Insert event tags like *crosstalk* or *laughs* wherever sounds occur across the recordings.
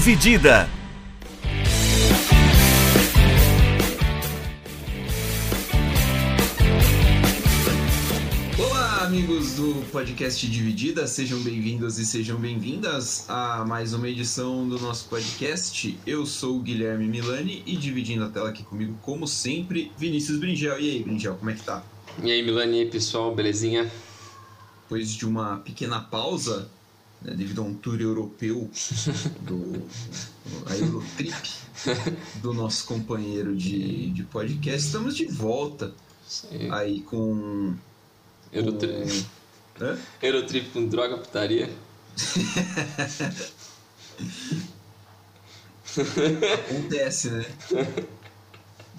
Dividida. Olá, amigos do podcast Dividida, sejam bem-vindos e sejam bem-vindas a mais uma edição do nosso podcast. Eu sou o Guilherme Milani e dividindo a tela aqui comigo, como sempre, Vinícius Bringel. E aí, Bringel, como é que tá? E aí, Milani, pessoal, belezinha? Depois de uma pequena pausa, né, devido a um tour europeu do a Eurotrip *laughs* do nosso companheiro de, de podcast, estamos de volta Sim. aí com Eurotrip, com- Hã? Eurotrip com droga, putaria. *laughs* Acontece, né? *laughs*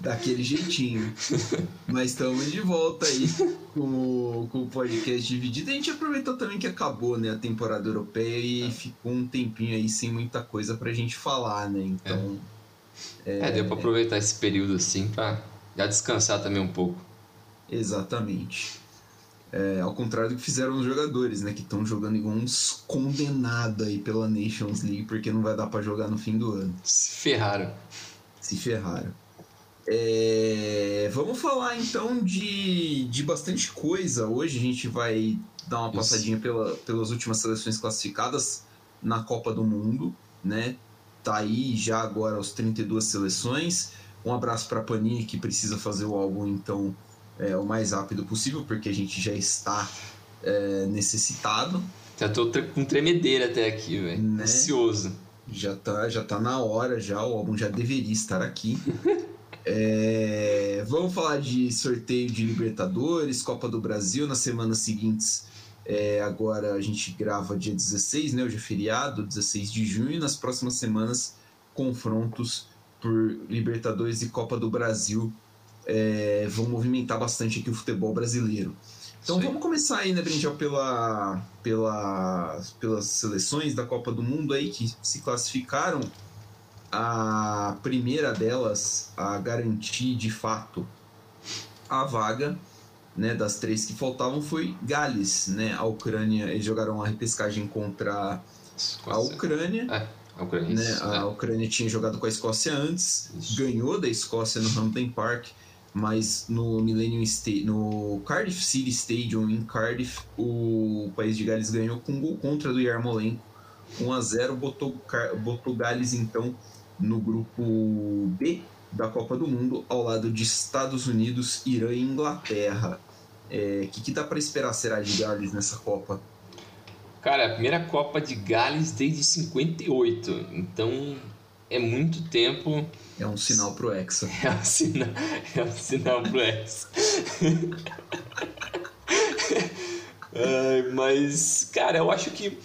Daquele jeitinho. *laughs* Mas estamos de volta aí com o, com o podcast dividido. A gente aproveitou também que acabou né, a temporada europeia e ficou um tempinho aí sem muita coisa pra gente falar, né? Então, É, deu pra aproveitar esse período assim pra já descansar também um pouco. exatamente. É, ao contrário do que fizeram os jogadores, né? Que estão jogando igual uns condenados aí pela Nations League, porque não vai dar pra jogar no fim do ano. Se ferraram. Se ferraram. É, vamos falar então de, de bastante coisa. Hoje a gente vai dar uma passadinha pela, pelas últimas seleções classificadas na Copa do Mundo, né? Tá aí já agora as 32 seleções. Um abraço para Panini que precisa fazer o álbum então é, o mais rápido possível, porque a gente já está é, necessitado. Já tô com tremedeira até aqui, velho. Né? Ansioso. Já tá, já tá na hora, já o álbum já deveria estar aqui. *laughs* É, vamos falar de sorteio de Libertadores, Copa do Brasil nas semanas seguintes. É, agora a gente grava dia 16, né? Hoje é feriado, 16 de junho. E nas próximas semanas, confrontos por Libertadores e Copa do Brasil é, vão movimentar bastante aqui o futebol brasileiro. Então aí. vamos começar aí, né, Brinjal, pela, pela, pelas seleções da Copa do Mundo aí que se classificaram. A primeira delas a garantir de fato a vaga né, das três que faltavam foi Gales, né? A Ucrânia, eles jogaram a repescagem contra a. Ucrânia, É, a Ucrânia. né? isso, A é. Ucrânia tinha jogado com a Escócia antes, Isso. ganhou da Escócia no Hampden Park, mas no Millennium Sta- no Cardiff City Stadium em Cardiff, o país de Gales ganhou com um gol contra do Yarmolenko, 1 a 0, botou botou Gales então no grupo B da Copa do Mundo, ao lado de Estados Unidos, Irã e Inglaterra. O que, que dá para esperar será de Gales nessa Copa? Cara, a primeira Copa de Gales desde 58. Então é muito tempo. É um sinal pro Hexa. *laughs* É um sinal, é um sinal pro ex. *laughs* Ai, mas, cara, eu acho que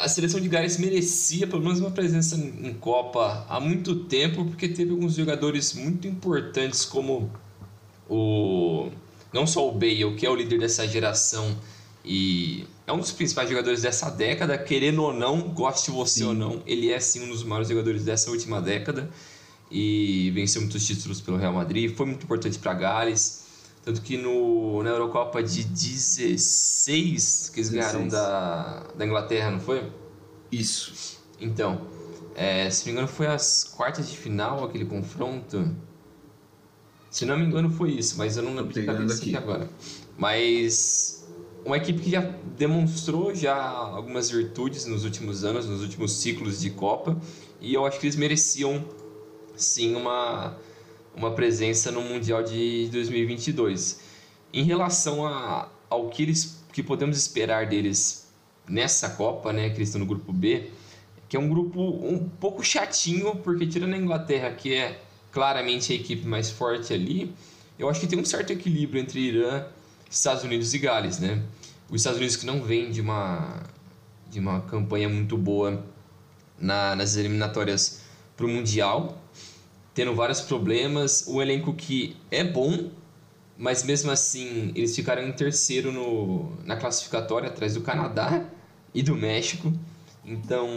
a seleção de Gales merecia pelo menos uma presença em Copa há muito tempo, porque teve alguns jogadores muito importantes, como o. Não só o Bale, que é o líder dessa geração e é um dos principais jogadores dessa década, querendo ou não, goste você Sim. ou não, ele é sim um dos maiores jogadores dessa última década e venceu muitos títulos pelo Real Madrid, foi muito importante para Gales, tanto que no, na Eurocopa de 16, que eles 16. ganharam da, da Inglaterra, não foi? Isso. Então, é, se não me engano foi as quartas de final aquele confronto. Se não me engano foi isso, mas eu não lembro de cabeça aqui. aqui agora. Mas uma equipe que já demonstrou já algumas virtudes nos últimos anos, nos últimos ciclos de Copa, e eu acho que eles mereciam sim uma, uma presença no Mundial de 2022. Em relação a, ao que, eles, que podemos esperar deles nessa Copa, né, que eles estão no grupo B, que é um grupo um pouco chatinho, porque tirando a Inglaterra, que é claramente a equipe mais forte ali, eu acho que tem um certo equilíbrio entre Irã, Estados Unidos e Gales, né? Os Estados Unidos que não vem de uma de uma campanha muito boa na, nas eliminatórias para o Mundial, tendo vários problemas, o elenco que é bom, mas mesmo assim eles ficaram em terceiro no, na classificatória, atrás do Canadá e do México. Então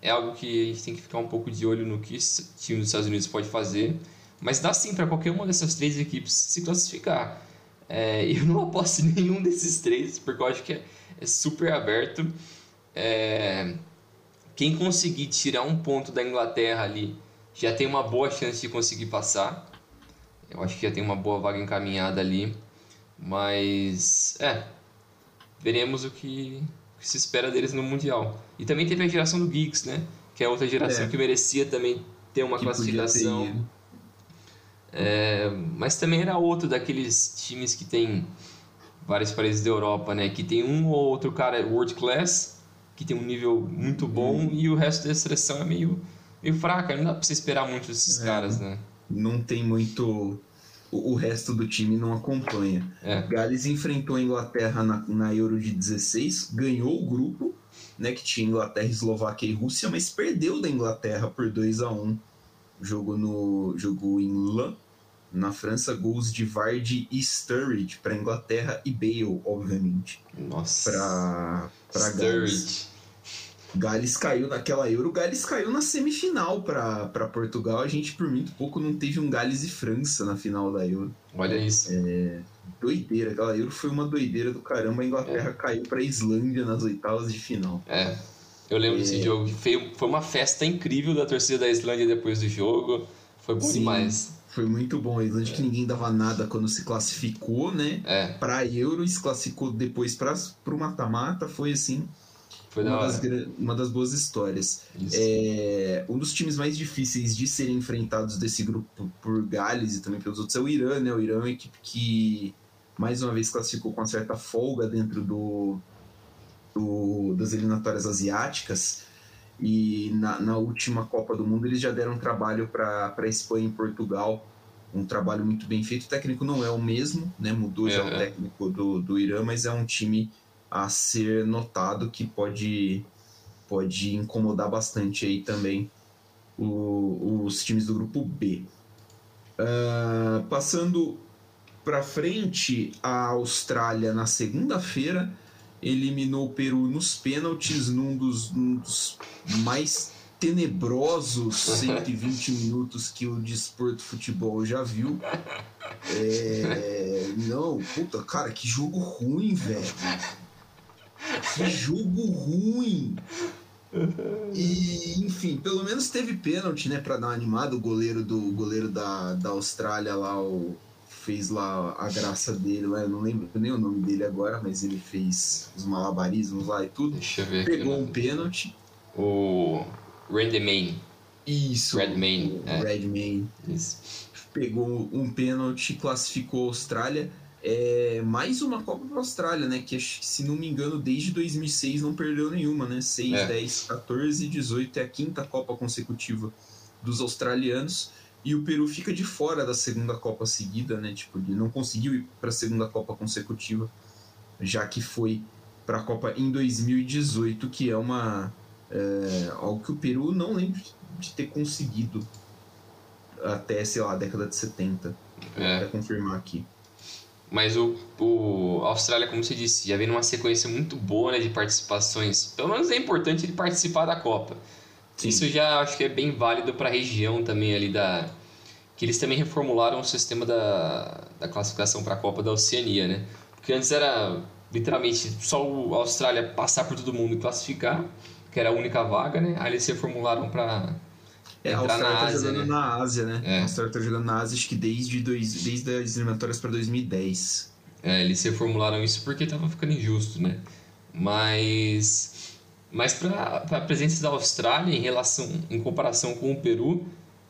é algo que a gente tem que ficar um pouco de olho no que o time dos Estados Unidos pode fazer. Mas dá sim para qualquer uma dessas três equipes se classificar. É, eu não aposto em nenhum desses três, porque eu acho que é, é super aberto. É, quem conseguir tirar um ponto da Inglaterra ali já tem uma boa chance de conseguir passar. Eu acho que já tem uma boa vaga encaminhada ali. Mas, é, veremos o que, o que se espera deles no Mundial. E também teve a geração do Giggs, né? Que é outra geração é. que merecia também ter uma que classificação. É, mas também era outro daqueles times que tem vários países da Europa, né? Que tem um ou outro cara world class, que tem um nível muito bom, hum. e o resto da seleção é meio, meio fraca. Não dá pra você esperar muito desses é, caras, né? Não tem muito. O, resto do time não acompanha. É. Gales enfrentou a Inglaterra na, na Euro de 16, ganhou o grupo, né? Que tinha Inglaterra, Eslováquia e Rússia, mas perdeu da Inglaterra por 2 a 1 Jogo no jogo em Lan, na França, gols de Vardy e Sturridge para Inglaterra e Bale, obviamente. Nossa. Para Gales. Gales caiu naquela Euro, Gales caiu na semifinal para Portugal. A gente, por muito pouco, não teve um Gales e França na final da Euro. Olha isso. É, doideira, aquela Euro foi uma doideira do caramba. A Inglaterra é. caiu para Islândia nas oitavas de final. É, eu lembro é... desse jogo. Foi, foi uma festa incrível da torcida da Islândia depois do jogo. Foi bom Sim. demais. Foi muito bom. A Islândia é. que ninguém dava nada quando se classificou, né? É. Pra Euro e se classificou depois para o mata-mata. Foi assim. Foi uma, das, uma das boas histórias. É, um dos times mais difíceis de serem enfrentados desse grupo por Gales e também pelos outros é o Irã, né? O Irã é uma equipe que mais uma vez classificou com uma certa folga dentro do, do das eliminatórias asiáticas. E na, na última Copa do Mundo eles já deram trabalho para a Espanha e Portugal. Um trabalho muito bem feito. O técnico não é o mesmo, né? Mudou é, já o é. técnico do, do Irã, mas é um time a ser notado que pode, pode incomodar bastante aí também o, os times do grupo B. Uh, passando para frente, a Austrália na segunda-feira eliminou o Peru nos pênaltis num dos, num dos mais tenebrosos *laughs* 120 minutos que o desporto futebol já viu. É... Não, puta, cara, que jogo ruim, velho. Que jogo ruim. E, enfim, pelo menos teve pênalti, né, para dar uma animada. O goleiro do o goleiro da, da Austrália lá, o fez lá a graça dele lá, eu não lembro nem o nome dele agora, mas ele fez os malabarismos lá e tudo. Deixa eu ver Pegou aqui, um pênalti. O Redmayne. Isso. Redmayne. É. Redmayne. Pegou um pênalti, classificou a Austrália. É mais uma Copa para a Austrália, né? Que se não me engano, desde 2006 não perdeu nenhuma, né? 6, é. 10, 14, 18 é a quinta Copa consecutiva dos australianos. E o Peru fica de fora da segunda Copa seguida, né? Tipo, ele não conseguiu ir para a segunda Copa consecutiva, já que foi para a Copa em 2018, que é uma é, algo que o Peru não lembra de ter conseguido até, sei lá, a década de 70. É. Vou confirmar aqui. Mas o, o a Austrália, como você disse, já vem numa sequência muito boa né, de participações. Pelo menos é importante ele participar da Copa. Sim. Isso já acho que é bem válido para a região também ali da que eles também reformularam o sistema da, da classificação para a Copa da Oceania, né? Porque antes era literalmente só a Austrália passar por todo mundo e classificar, que era a única vaga, né? Aí eles reformularam para é, a Austrália na tá Ásia, jogando né? na Ásia, né? É. A Austrália tá jogando na Ásia, acho que desde, dois, desde as eliminatórias para 2010. É, eles reformularam isso porque tava ficando injusto, né? Mas mas para a presença da Austrália em relação em comparação com o Peru,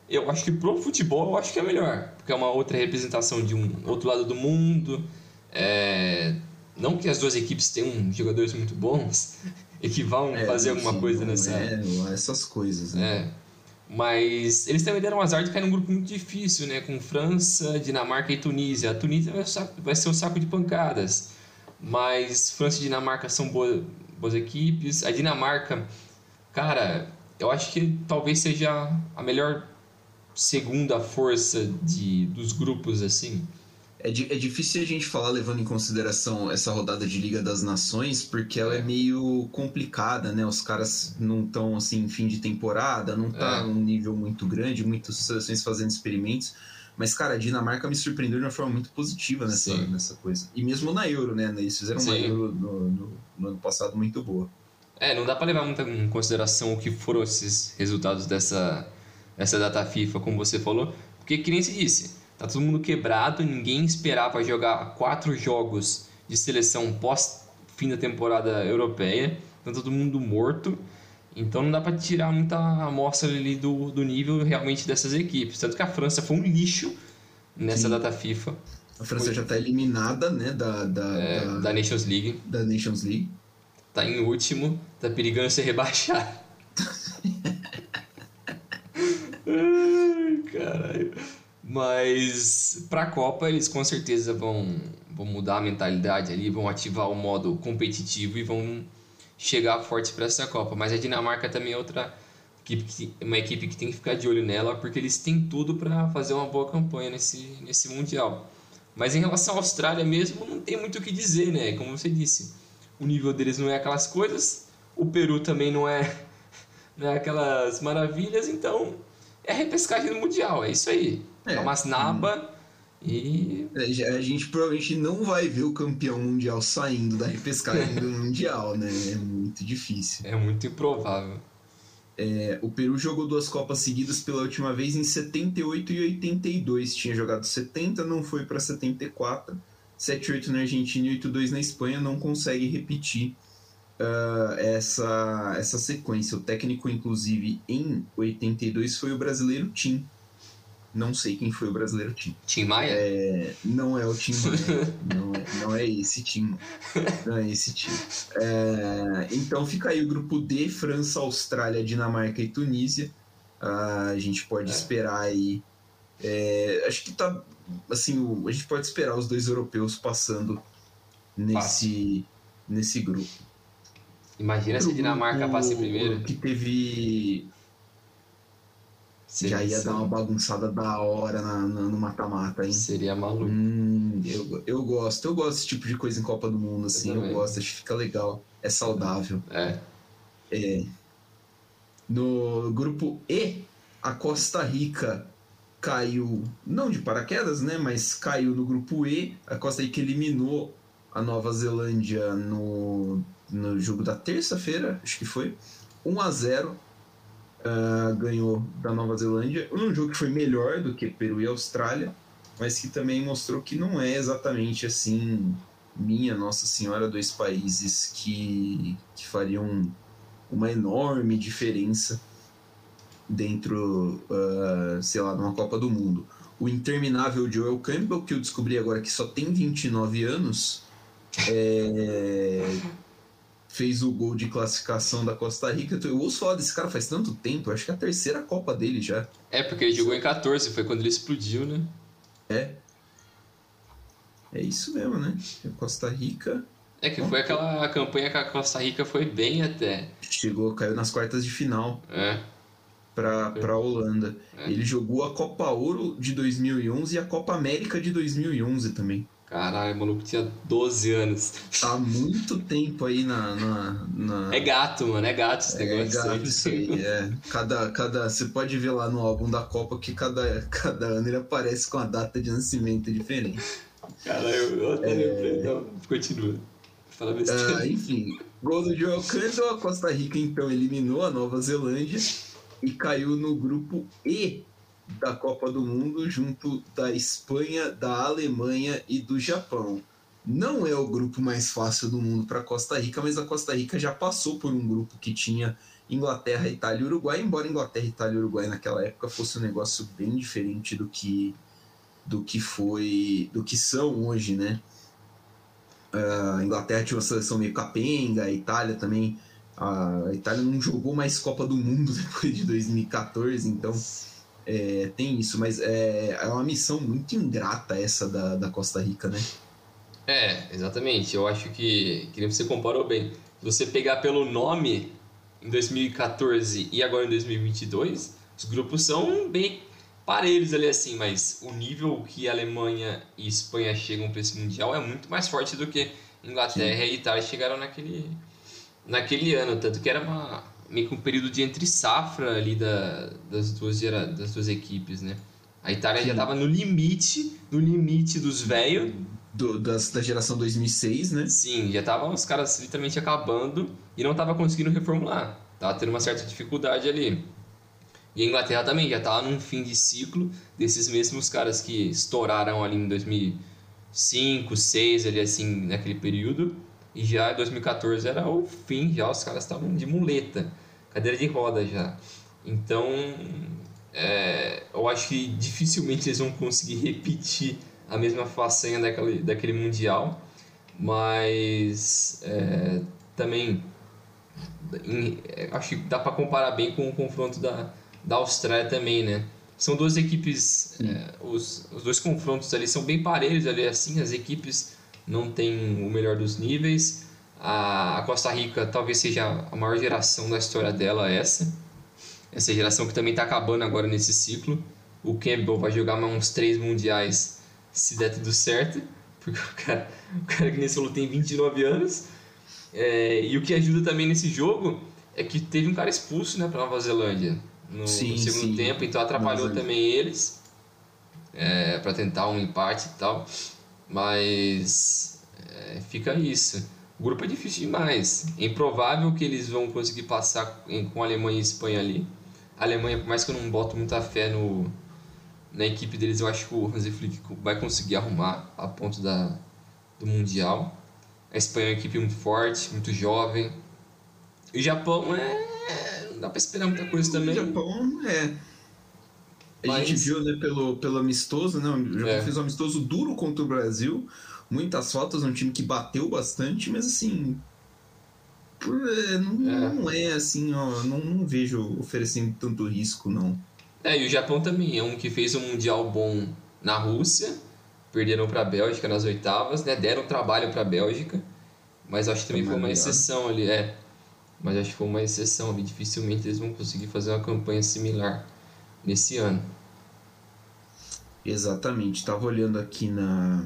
eu acho que pro futebol eu acho que é melhor, porque é uma outra representação de um outro lado do mundo. É, não que as duas equipes tenham jogadores muito bons e que vão é, fazer alguma coisa nessa. É, essas coisas, né? É. Mas eles também deram azar de cair num grupo muito difícil, né? Com França, Dinamarca e Tunísia. A Tunísia vai ser um saco de pancadas. Mas França e Dinamarca são boas boas equipes. A Dinamarca, cara, eu acho que talvez seja a melhor segunda força de, dos grupos, assim. É, é difícil a gente falar levando em consideração essa rodada de Liga das Nações, porque ela é, é meio complicada, né? Os caras não estão assim em fim de temporada, não tá é. um nível muito grande, muitas seleções fazendo experimentos. Mas, cara, a Dinamarca me surpreendeu de uma forma muito positiva nessa, nessa coisa. E mesmo na Euro, né? Eles fizeram Sim. uma Euro no, no, no, ano passado muito boa. É, não dá para levar muito em consideração o que foram esses resultados dessa, dessa data FIFA, como você falou, porque que nem se disse, tá todo mundo quebrado, ninguém esperava jogar quatro jogos de seleção pós fim da temporada europeia, tá todo mundo morto, então não dá para tirar muita amostra ali do, do nível realmente dessas equipes. Tanto que a França foi um lixo nessa Sim. data FIFA. A França foi... já está eliminada, né, da, da, é, da, da, Nations League. Da Nations League. Tá em último, tá perigando ser *laughs* rebaixado. *laughs* Ai, caralho. Mas para a Copa eles com certeza vão, vão mudar a mentalidade ali, vão ativar o modo competitivo e vão chegar forte para essa Copa. Mas a Dinamarca também é outra equipe, uma equipe que tem que ficar de olho nela, porque eles têm tudo para fazer uma boa campanha nesse, nesse Mundial. Mas em relação à Austrália mesmo, não tem muito o que dizer, né? Como você disse, o nível deles não é aquelas coisas, o Peru também não é, *laughs* não é aquelas maravilhas, então é repescagem do Mundial, é isso aí. É, é umas naba e. É, a gente provavelmente não vai ver o campeão mundial saindo da repescagem *laughs* do Mundial, né? É muito difícil. É muito improvável. É, o Peru jogou duas Copas seguidas pela última vez em 78 e 82. Tinha jogado 70, não foi para 74. 7-8 na Argentina e 8-2 na Espanha. Não consegue repetir uh, essa, essa sequência. O técnico, inclusive, em 82 foi o brasileiro Tim não sei quem foi o brasileiro Tim. Tim Maia? É, não é o Tim Maia. *laughs* não, é, não é esse Tim. Não é esse Tim. É, então fica aí o grupo D: França, Austrália, Dinamarca e Tunísia. Uh, a gente pode é. esperar aí. É, acho que tá. Assim, o, a gente pode esperar os dois europeus passando nesse, nesse grupo. Imagina se a Dinamarca passe primeiro. Que teve Seria, Já ia seria. dar uma bagunçada da hora na, na no mata-mata, hein? Seria maluco. Hum, eu, eu gosto. Eu gosto desse tipo de coisa em Copa do Mundo, assim. Eu, eu gosto, acho que fica legal. É saudável. É. É. No grupo E, a Costa Rica caiu, não de paraquedas, né? Mas caiu no grupo E. A Costa Rica eliminou a Nova Zelândia no, no jogo da terça-feira, acho que foi. 1 a 0 uh, ganhou da Nova Zelândia, um jogo que foi melhor do que Peru e Austrália, mas que também mostrou que não é exatamente assim, minha Nossa Senhora, dois países que, que fariam uma enorme diferença dentro, uh, sei lá, numa Copa do Mundo. O interminável Joel Campbell, que eu descobri agora que só tem 29 anos, é, *laughs* fez o gol de classificação da Costa Rica. Eu ouço falar desse cara faz tanto tempo, acho que é a terceira Copa dele já. É, porque ele jogou em 14, foi quando ele explodiu, né? É. É isso mesmo, né? Costa Rica. É que foi aquela campanha que a Costa Rica foi bem até. Chegou, caiu nas quartas de final. É. Pra, pra Holanda. É. Ele jogou a Copa Ouro de 2011 e a Copa América de 2011 também. Caralho, o maluco tinha 12 anos. Tá há muito tempo aí na, na, na... É gato, mano, é gato esse é negócio. É gato isso aí, é. Cada, cada... Você pode ver lá no álbum da Copa que cada, *laughs* cada ano ele aparece com a data de nascimento diferente. Caralho, eu, eu até é... Não, continua. Fala besteira. Ah, enfim, gol do Joel Campbell, a Costa Rica então eliminou a Nova Zelândia e caiu no grupo E da Copa do Mundo junto da Espanha, da Alemanha e do Japão. Não é o grupo mais fácil do mundo para Costa Rica, mas a Costa Rica já passou por um grupo que tinha Inglaterra, Itália e Uruguai, embora Inglaterra, Itália e Uruguai naquela época fosse um negócio bem diferente do que do que foi, do que são hoje, né? A Inglaterra tinha uma seleção meio capenga, a Itália também. A Itália não jogou mais Copa do Mundo *laughs* depois de 2014, então é, tem isso, mas é, é uma missão muito ingrata essa da, da Costa Rica, né? É, exatamente. Eu acho que, que você comparou bem. Se você pegar pelo nome em 2014 e agora em 2022, os grupos são bem parelhos ali assim, mas o nível que Alemanha e Espanha chegam para esse mundial é muito mais forte do que Inglaterra Sim. e Itália chegaram naquele naquele ano, tanto que era uma meio que um período de entre safra ali da, das, duas gera, das duas equipes, né? A Itália Sim. já estava no limite, no limite dos velhos, do, das, da geração 2006, né? Sim, já estavam os caras literalmente acabando e não tava conseguindo reformular. Tava tendo uma certa dificuldade ali. E a Inglaterra também já tava num fim de ciclo desses mesmos caras que estouraram ali em 2005, 2006, ali assim, naquele período. E já em 2014 era o fim, já os caras estavam de muleta, cadeira de roda já. Então, é, eu acho que dificilmente eles vão conseguir repetir a mesma façanha daquele, daquele Mundial, mas é, também em, é, acho que dá para comparar bem com o confronto da, da Austrália também, né? São duas equipes, é, os, os dois confrontos ali são bem parelhos ali, assim, as equipes não têm o melhor dos níveis. A, a Costa Rica talvez seja a maior geração da história dela essa. Essa geração que também está acabando agora nesse ciclo. O Campbell vai jogar mais uns três mundiais se der tudo certo. *laughs* Porque o cara, o cara que nesse falou tem 29 anos. É, e o que ajuda também nesse jogo é que teve um cara expulso né, para Nova Zelândia no, sim, no segundo sim. tempo, então atrapalhou também eles é, para tentar um empate e tal. Mas é, fica isso. O grupo é difícil demais. É improvável que eles vão conseguir passar em, com a Alemanha e Espanha ali. A Alemanha, por mais que eu não boto muita fé no, na equipe deles, eu acho que o Hansi Flick vai conseguir arrumar a ponto da, do Mundial. A Espanha é uma equipe muito forte, muito jovem. E o Japão é. Não dá pra esperar muita coisa também. O Japão é. A Mas... gente viu né, pelo, pelo amistoso, né? O Japão é. fez um amistoso duro contra o Brasil. Muitas faltas, um time que bateu bastante, mas assim. É, não é, não é assim, ó, não, não vejo oferecendo tanto risco, não. É, e o Japão também é um que fez um Mundial bom na Rússia, perderam para a Bélgica nas oitavas, né? Deram trabalho para a Bélgica, mas acho que também foi uma exceção ali, é. Mas acho que foi uma exceção ali, dificilmente eles vão conseguir fazer uma campanha similar nesse ano. Exatamente, estava olhando aqui na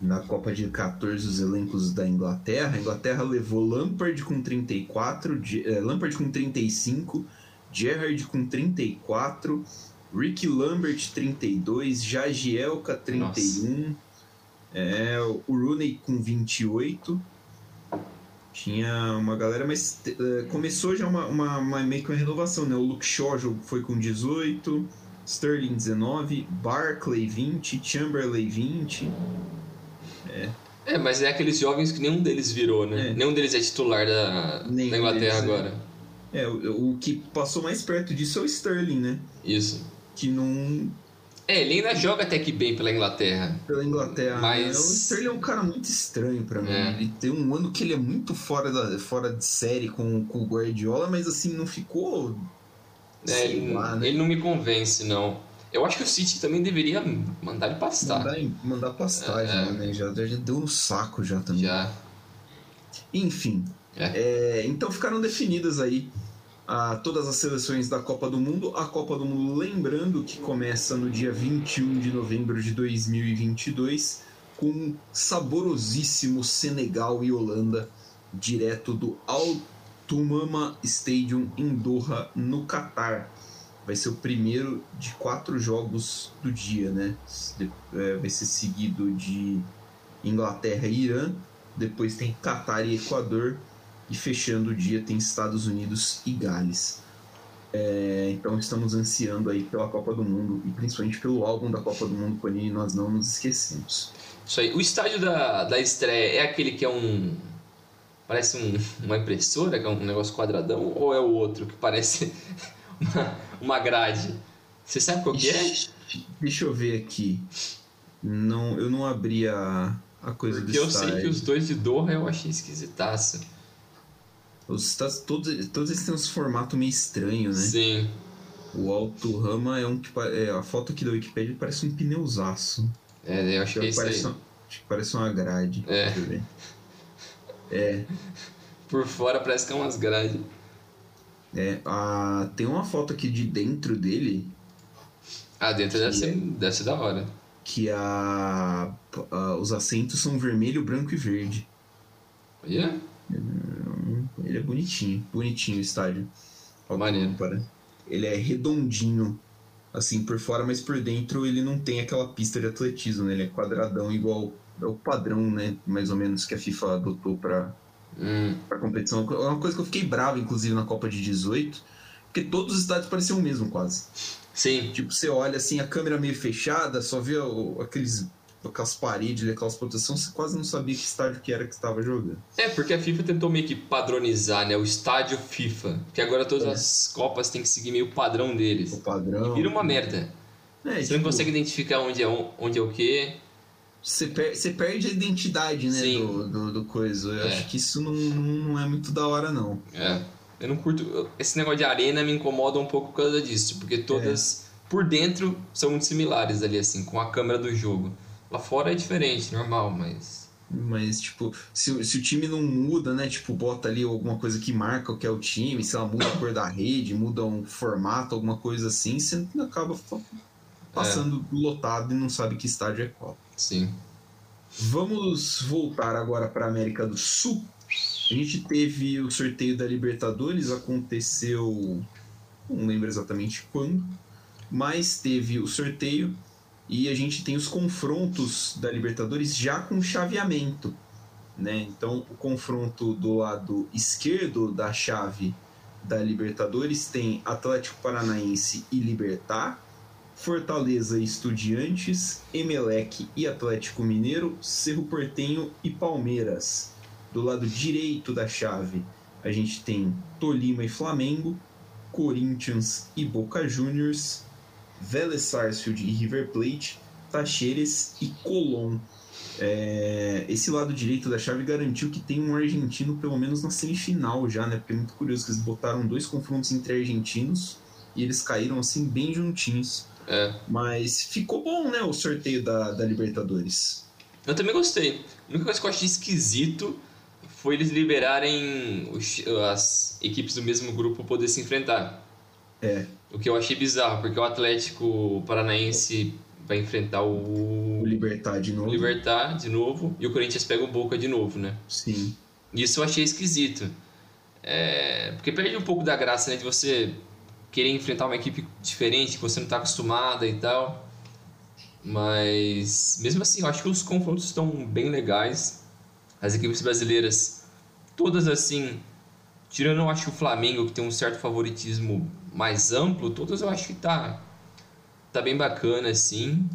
na Copa de 14 os elencos da Inglaterra. A Inglaterra levou Lampard com 34, eh, Lampard com 35, Gerrard com 34, Ricky Lambert 32, Jagielka 31, é, o Rooney com 28. Tinha uma galera, mas uh, começou já uma, uma, uma, meio que uma renovação, né? O Luke Shaw foi com 18, Sterling 19, Barclay 20, Chamberlain 20. É. É, mas é aqueles jovens que nenhum deles virou, né? É. Nenhum deles é titular da, da Inglaterra é. agora. É, o, o, que passou mais perto disso é o Sterling, né? Isso. Que não. É, ele ainda joga até que bem pela Inglaterra. Pela Inglaterra. Né? Mas. O Sterling é um cara muito estranho para mim. É. Ele tem um ano que ele é muito fora, da, fora de série com, com o Guardiola, mas assim, não ficou. É, ele, lá, né? ele não me convence, não. Eu acho que o City também deveria mandar ele pastar. Mandar, mandar pastar é, já, né? Já, já deu no saco já também. Já. Enfim. É. É, então ficaram definidas aí a, todas as seleções da Copa do Mundo. A Copa do Mundo, lembrando que começa no dia 21 de novembro de 2022 com um saborosíssimo Senegal e Holanda direto do Al Tumama Stadium em Doha, no Catar vai ser o primeiro de quatro jogos do dia, né? É, vai ser seguido de Inglaterra e Irã, depois tem Catar e Equador, e fechando o dia tem Estados Unidos e Gales. É, então estamos ansiando aí pela Copa do Mundo e principalmente pelo álbum da Copa do Mundo Panini, nós não nos esquecemos. Isso aí. O estádio da, da estreia é aquele que é um. Parece um, uma impressora, que é um negócio quadradão, ou é o outro que parece *laughs* uma, uma grade. Você sabe qual que é? Deixa eu ver aqui. Não, eu não abri a, a coisa Porque do eu sei que os dois de Doha eu achei esquisitaço. Os todos, todos eles têm um formato meio estranho, né? Sim. O Alto Rama é um que é, a foto aqui da Wikipedia parece um pneuzaço. É, eu acho que, é parece uma, acho que parece uma grade. É. É. Por fora parece que é umas grades. É, a, tem uma foto aqui de dentro dele. Ah, dentro deve ser, é, deve ser da hora. Que a, a, os assentos são vermelho, branco e verde. Yeah. Ele é bonitinho, bonitinho o estádio. Maneiro. Para. Ele é redondinho, assim por fora, mas por dentro ele não tem aquela pista de atletismo, né? Ele é quadradão igual é o padrão, né? Mais ou menos que a FIFA adotou para Hum, a competição. É uma coisa que eu fiquei bravo, inclusive, na Copa de 18, porque todos os estádios pareciam o mesmo, quase. sim, Tipo, você olha assim, a câmera meio fechada, só vê o- aqueles, aquelas paredes, aquelas proteções, você quase não sabia que estádio que era que estava jogando. É, porque a FIFA tentou meio que padronizar, né? O estádio FIFA. Que agora todas É. as Copas têm que seguir meio o padrão deles. O padrão. E vira uma merda. É, Você tipo, não consegue identificar onde é, on- onde é o quê. Você, per- você perde a identidade, né, do, do, do coisa. Eu É. acho que isso não, não, é muito da hora, não. É. Eu não curto. Esse negócio de arena me incomoda um pouco por causa disso. Porque todas, por dentro, são muito similares ali, assim, com a câmera do jogo. Lá fora é diferente, normal, mas. Mas, tipo, se, o- se o time não muda, né? Tipo, bota ali alguma coisa que marca o que é o time, sei lá, muda a cor da rede, muda um formato, alguma coisa assim, você acaba passando lotado e não sabe que estádio é qual. Sim. Vamos voltar agora para a América do Sul. A gente teve o sorteio da Libertadores, aconteceu. Não lembro exatamente quando, mas teve o sorteio e a gente tem os confrontos da Libertadores já com chaveamento. Né? Então, o confronto do lado esquerdo da chave da Libertadores tem Atlético Paranaense e Libertar, Fortaleza e Estudiantes, Emelec e Atlético Mineiro, Cerro Portenho e Palmeiras. Do lado direito da chave, a gente tem Tolima e Flamengo, Corinthians e Boca Juniors, Vélez Sarsfield e River Plate, Tacheres e Colón. É, esse lado direito da chave garantiu que tem um argentino pelo menos na semifinal já, né? Porque é muito curioso que eles botaram dois confrontos entre argentinos e eles caíram assim bem juntinhos. É. Mas ficou bom, né, o sorteio da, da Libertadores. Eu também gostei. A única coisa que eu achei esquisito foi eles liberarem os- as equipes do mesmo grupo poder se enfrentar. É. O que eu achei bizarro, porque o Atlético Paranaense vai enfrentar o, O Libertar de o novo. Libertar de novo e o Corinthians pega o Boca de novo, né? Sim. Isso eu achei esquisito. É, porque perde um pouco da graça, né? De você querer enfrentar uma equipe diferente, que você não está acostumada e tal. Mas, mesmo assim, eu acho que os confrontos estão bem legais. As equipes brasileiras, todas assim, tirando eu acho o Flamengo, que tem um certo favoritismo mais amplo, todas eu acho que tá, tá bem bacana, assim.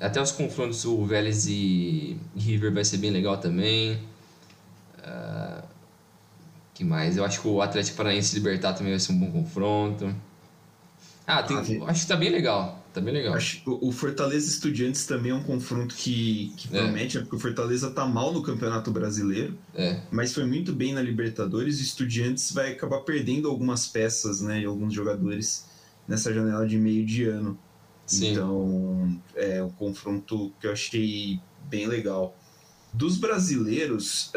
Até os confrontos, o Vélez e River vai ser bem legal também. que mais? Eu acho que o Atlético Paranaense Libertar também vai ser um bom confronto. Ah, tem, Ah, acho que tá bem legal. Tá bem legal. Acho o o Fortaleza Estudiantes também é um confronto que, que É. promete, né? porque o Fortaleza tá mal no Campeonato Brasileiro, É, mas foi muito bem na Libertadores. O Estudiantes vai acabar perdendo algumas peças, né, e alguns jogadores nessa janela de meio de ano. sim. Então, é um confronto que eu achei bem legal. Dos brasileiros,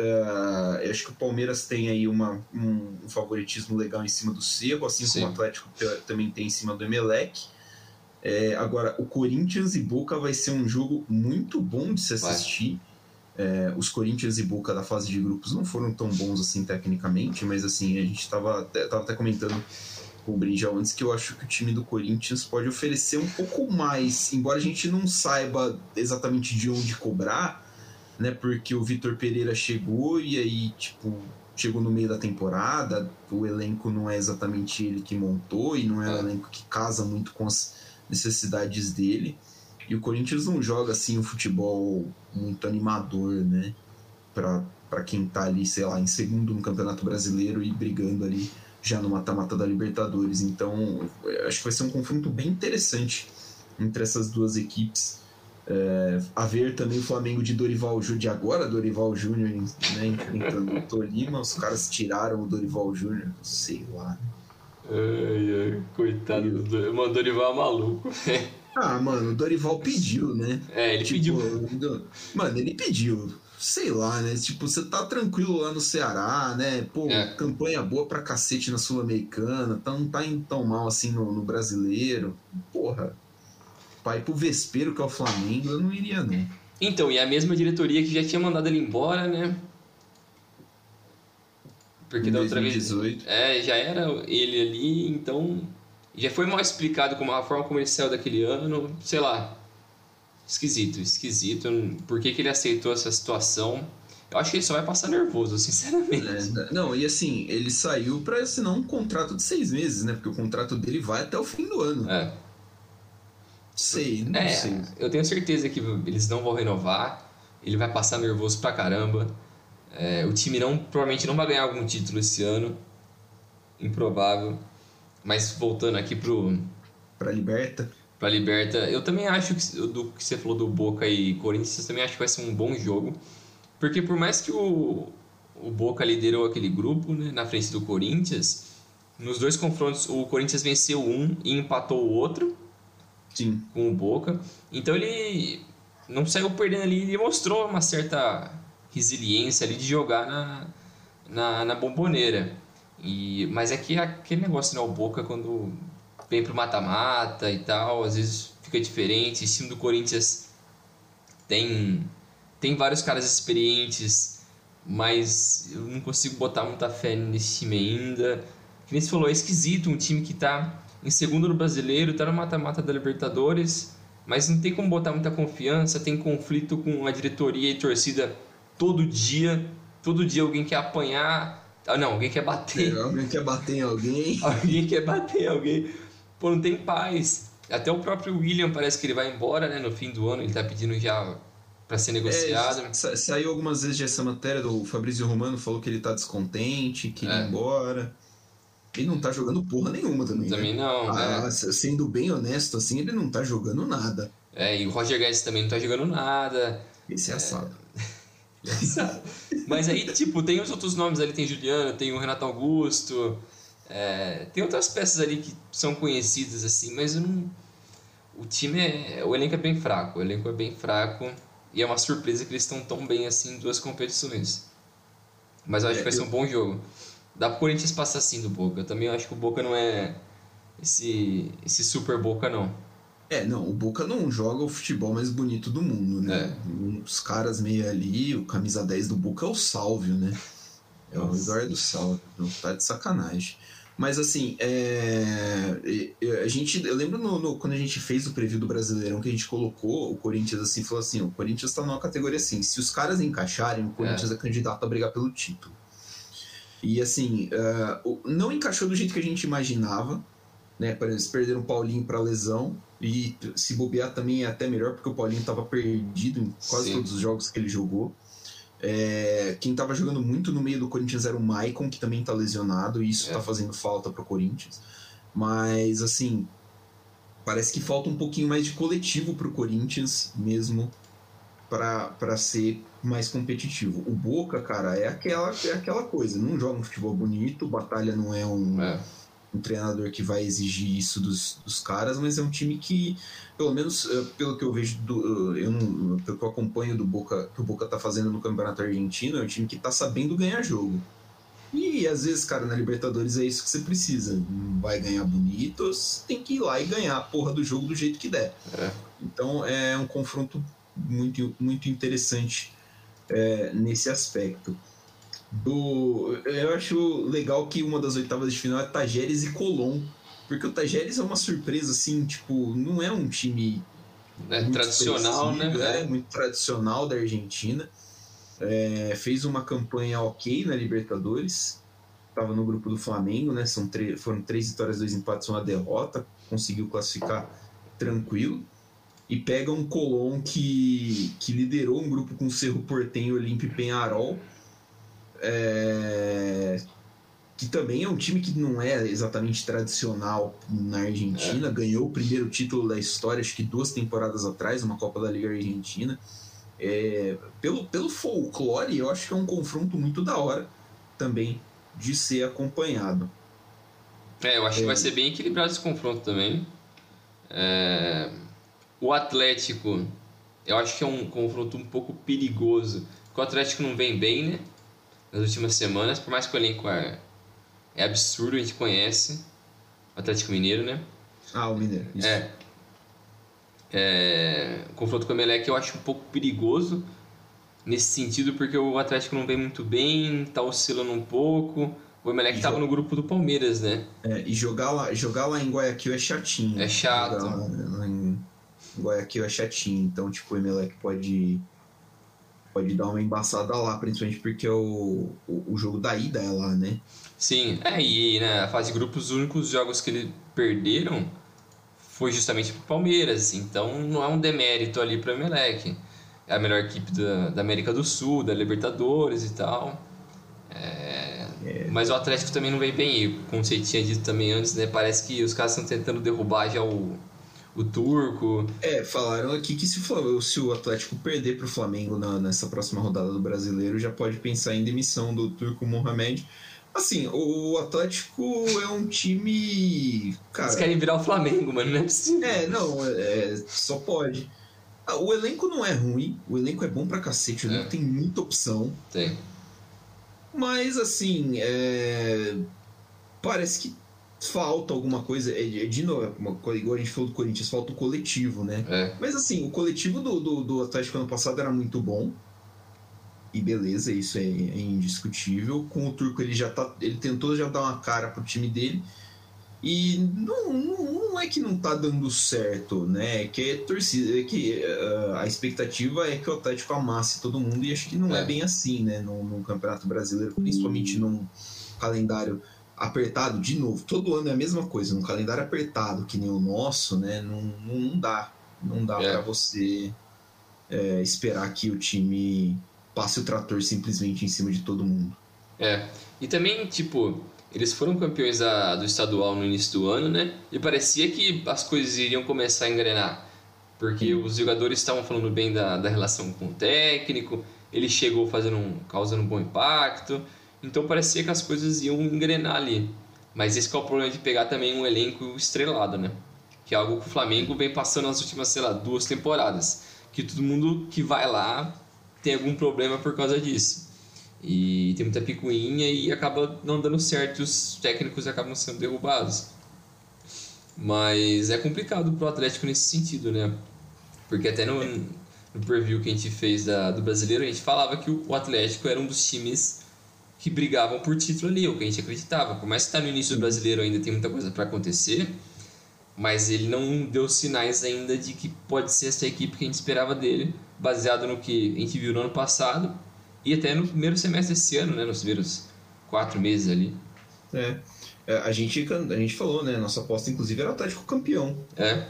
eu acho que o Palmeiras tem aí uma, um, um favoritismo legal em cima do Cerro, assim Sim. como o Atlético também tem em cima do Emelec. Eh, agora, o Corinthians e Boca vai ser um jogo muito bom de se assistir. Eh, os Corinthians e Boca da fase de grupos não foram tão bons assim tecnicamente, mas assim, a gente estava até, tava até comentando com o Brinjal antes que eu acho que o time do Corinthians pode oferecer um pouco mais, embora a gente não saiba exatamente de onde cobrar, né? Porque o Vitor Pereira chegou e aí, tipo, chegou no meio da temporada, o elenco não é exatamente ele que montou e não é um É. elenco que casa muito com as necessidades dele. E o Corinthians não joga assim um futebol muito animador, né? Pra quem tá ali, sei lá, em segundo no Campeonato Brasileiro e brigando ali já no mata-mata da Libertadores. Então, acho que vai ser um confronto bem interessante entre essas duas equipes. É, a ver também o Flamengo de Dorival Júnior, de agora Dorival Júnior, né, enfrentando o Tolima. Os caras tiraram o Dorival Júnior, sei lá. Ai, ai, coitado do Dorival. Mano, o Dorival é maluco. *laughs* Ah, mano, o Dorival pediu, né? É, ele Tipo, pediu. Mano, ele pediu. Sei lá, né? Tipo, você tá tranquilo lá no Ceará, né? Pô, É. campanha boa pra cacete na Sul-Americana, tá, não tá indo tão mal assim no, no brasileiro. Porra. Pai pro Vespeiro, que é o Flamengo, eu não iria, não. Então, e a mesma diretoria que já tinha mandado ele embora, né? Porque Em da outra vez. 2018. É, já era ele ali, então. Já foi mal explicado como a forma saiu daquele ano, sei lá. Esquisito, esquisito. Por que, que ele aceitou essa situação? Eu acho que ele só vai passar nervoso, *laughs* sinceramente. É, não, e assim, ele saiu para assinar um contrato de seis meses, né? Porque o contrato dele vai até o fim do ano. É. Sei, não é, sei. Eu tenho certeza que eles não vão renovar. Ele vai passar nervoso pra caramba. É, o time não provavelmente não vai ganhar algum título esse ano. Improvável. Mas voltando aqui pro. Pra Liberta. Pra Liberta. Eu também acho que do que você falou do Boca e Corinthians, eu também acho que vai ser um bom jogo. Porque por mais que o, o Boca liderou aquele grupo né, na frente do Corinthians, nos dois confrontos o Corinthians venceu um e empatou o outro. Sim. Com o Boca. Então ele não saiu perdendo ali, ele mostrou uma certa resiliência ali de jogar na, na, na bomboneira. E, mas é que aquele negócio, né? O Boca quando vem pro mata-mata e tal, às vezes fica diferente. O time do Corinthians tem, tem vários caras experientes, mas eu não consigo botar muita fé nesse time ainda. Que nem você falou, é esquisito um time que tá em segundo no brasileiro, tá no mata-mata da Libertadores, mas não tem como botar muita confiança, tem conflito com a diretoria e torcida todo dia. Todo dia alguém quer apanhar. Ah, não, alguém quer bater. É, alguém quer bater em alguém. *laughs* alguém quer bater em alguém. Pô, não tem paz. Até o próprio William parece que ele vai embora, né? No fim do ano, ele tá pedindo já para ser negociado. É, sa saiu algumas vezes essa matéria do Fabrício Romano, falou que ele tá descontente, que é. ir embora. Ele não tá jogando porra nenhuma também. Também né? não. Ah, é. Sendo bem honesto, assim, ele não tá jogando nada. É, e o Roger Guedes também não tá jogando nada. Esse é, é assado. *laughs* *laughs* Mas aí, tipo, tem os outros nomes ali, tem Juliano, tem o Renato Augusto, é, tem outras peças ali que são conhecidas, assim, mas não... o time é. O elenco é bem fraco, o elenco é bem fraco. E é uma surpresa que eles estão tão bem assim em duas competições. Mas eu acho é, que vai ser um bom jogo. Dá pro Corinthians passar assim do Boca. Eu também acho que o Boca não é esse, esse super Boca, não. É, não, o Boca não joga o futebol mais bonito do mundo, né? É. Os caras meio ali, o camisa 10 do Boca é o Sálvio, né? É Nossa. o Eduardo Sálvio, não tá de sacanagem. Mas assim, é... a gente, eu lembro no, no, quando a gente fez o preview do Brasileirão que a gente colocou o Corinthians assim, falou assim, o Corinthians tá numa categoria assim, se os caras encaixarem, o Corinthians é, é candidato a brigar pelo título. E assim, uh, não encaixou do jeito que a gente imaginava, né? Eles perderam o Paulinho para lesão e se bobear também é até melhor porque o Paulinho estava perdido em quase Sim. todos os jogos que ele jogou. É, quem estava jogando muito no meio do Corinthians era o Maicon, que também está lesionado, e isso está é. fazendo falta para o Corinthians. Mas, assim, parece que falta um pouquinho mais de coletivo para o Corinthians mesmo para ser mais competitivo. O Boca, cara, é aquela, é aquela coisa. Não joga um futebol bonito, Batalha não é um, é. Um treinador que vai exigir isso dos, dos caras, mas é um time que, pelo menos eh, pelo que eu vejo, do, eh, eu não, pelo que eu acompanho do Boca, que o Boca tá fazendo no Campeonato Argentino, é um time que tá sabendo ganhar jogo. E às vezes, cara, na Libertadores é isso que você precisa. Não vai ganhar bonito, você tem que ir lá e ganhar a porra do jogo do jeito que der. É. Então é um confronto muito, muito interessante é, nesse aspecto. Do, eu acho legal que uma das oitavas de final é Tajeres e Colom, porque o Tajeres é uma surpresa, assim, tipo, não é um time é tradicional, né? É, muito tradicional da Argentina. É, fez uma campanha ok na Libertadores. Estava no grupo do Flamengo, né? São foram três vitórias, dois empates, uma derrota. Conseguiu classificar tranquilo e pega um Colón que, que liderou um grupo com Cerro Portenho, Olímpio e Penharol, é, que também é um time que não é exatamente tradicional na Argentina, é. ganhou o primeiro título da história, acho que duas temporadas atrás, uma Copa da Liga Argentina. É, pelo, pelo folclore, eu acho que é um confronto muito da hora também de ser acompanhado. É, eu acho que vai é. ser bem equilibrado esse confronto também. É, o Atlético, eu acho que é um confronto um pouco perigoso. Porque o Atlético não vem bem, né? Nas últimas semanas, por mais que o elenco é, é absurdo, a gente conhece. O Atlético Mineiro, né? Ah, o Mineiro. Isso. É. é. O confronto com o Emelec eu acho um pouco perigoso nesse sentido, porque o Atlético não vem muito bem, tá oscilando um pouco. O Emelec estava no grupo do Palmeiras, né? É, e jogar lá, jogar lá em Guayaquil é chatinho. É chato. Lá, lá em Guayaquil é chatinho, então tipo, o Emelec pode pode dar uma embaçada lá, principalmente porque o, o, o, jogo da ida é lá, né? Sim, é, e né, a fase de grupos, os únicos jogos que eles perderam foi justamente pro Palmeiras, então não é um demérito ali para o Emelec. É a melhor equipe da, da América do Sul, da Libertadores e tal. É, é. Mas o Atlético também não vem bem, como você tinha dito também antes, né? Parece que os caras estão tentando derrubar já o, o turco. É, falaram aqui que se, se o Atlético perder para o Flamengo na, nessa próxima rodada do brasileiro, já pode pensar em demissão do turco Mohamed. Assim, o Atlético é um time. Cara, Eles querem virar o Flamengo, mano, não é possível. É, não, é, só pode. Ah, o elenco não é ruim, o elenco é bom pra cacete, o elenco é. tem muita opção. Tem. Mas, assim, é... parece que falta alguma coisa. É, é de novo, é igual a gente falou do Corinthians, falta o coletivo, né? É. Mas assim, o coletivo do, do, do, Atlético ano passado era muito bom. E beleza, isso é, é, indiscutível. Com o Turco ele já tá. Ele tentou já dar uma cara pro time dele. E não, não, não é que não tá dando certo, né? Que é torcida, é que uh, a expectativa é que o Atlético amasse todo mundo e acho que não é, é bem assim, né? No, no Campeonato Brasileiro, principalmente num calendário apertado, de novo, todo ano é a mesma coisa, num calendário apertado que nem o nosso, né? Não, não, dá. Não dá é. para você é, esperar que o time passe o trator simplesmente em cima de todo mundo. É. E também, tipo, eles foram campeões da, do estadual no início do ano, né? E parecia que as coisas iriam começar a engrenar. Porque os jogadores estavam falando bem da, da relação com o técnico, ele chegou fazendo um, causando um bom impacto. Então parecia que as coisas iam engrenar ali. Mas esse é o problema de pegar também um elenco estrelado, né? Que é algo que o Flamengo vem passando nas últimas, sei lá, duas temporadas. Que todo mundo que vai lá tem algum problema por causa disso. E tem muita picuinha e acaba não dando certo, os técnicos acabam sendo derrubados. Mas é complicado pro Atlético nesse sentido, né? Porque até no, no preview que a gente fez da, do brasileiro, a gente falava que o Atlético era um dos times que brigavam por título ali, o que a gente acreditava. Por mais que está no início do brasileiro ainda tem muita coisa para acontecer, mas ele não deu sinais ainda de que pode ser essa equipe que a gente esperava dele, baseado no que a gente viu no ano passado e até no primeiro semestre desse ano, né, nos primeiros quatro meses ali. É. é a gente, a gente falou, né? Nossa aposta, inclusive, era o Atlético campeão. É.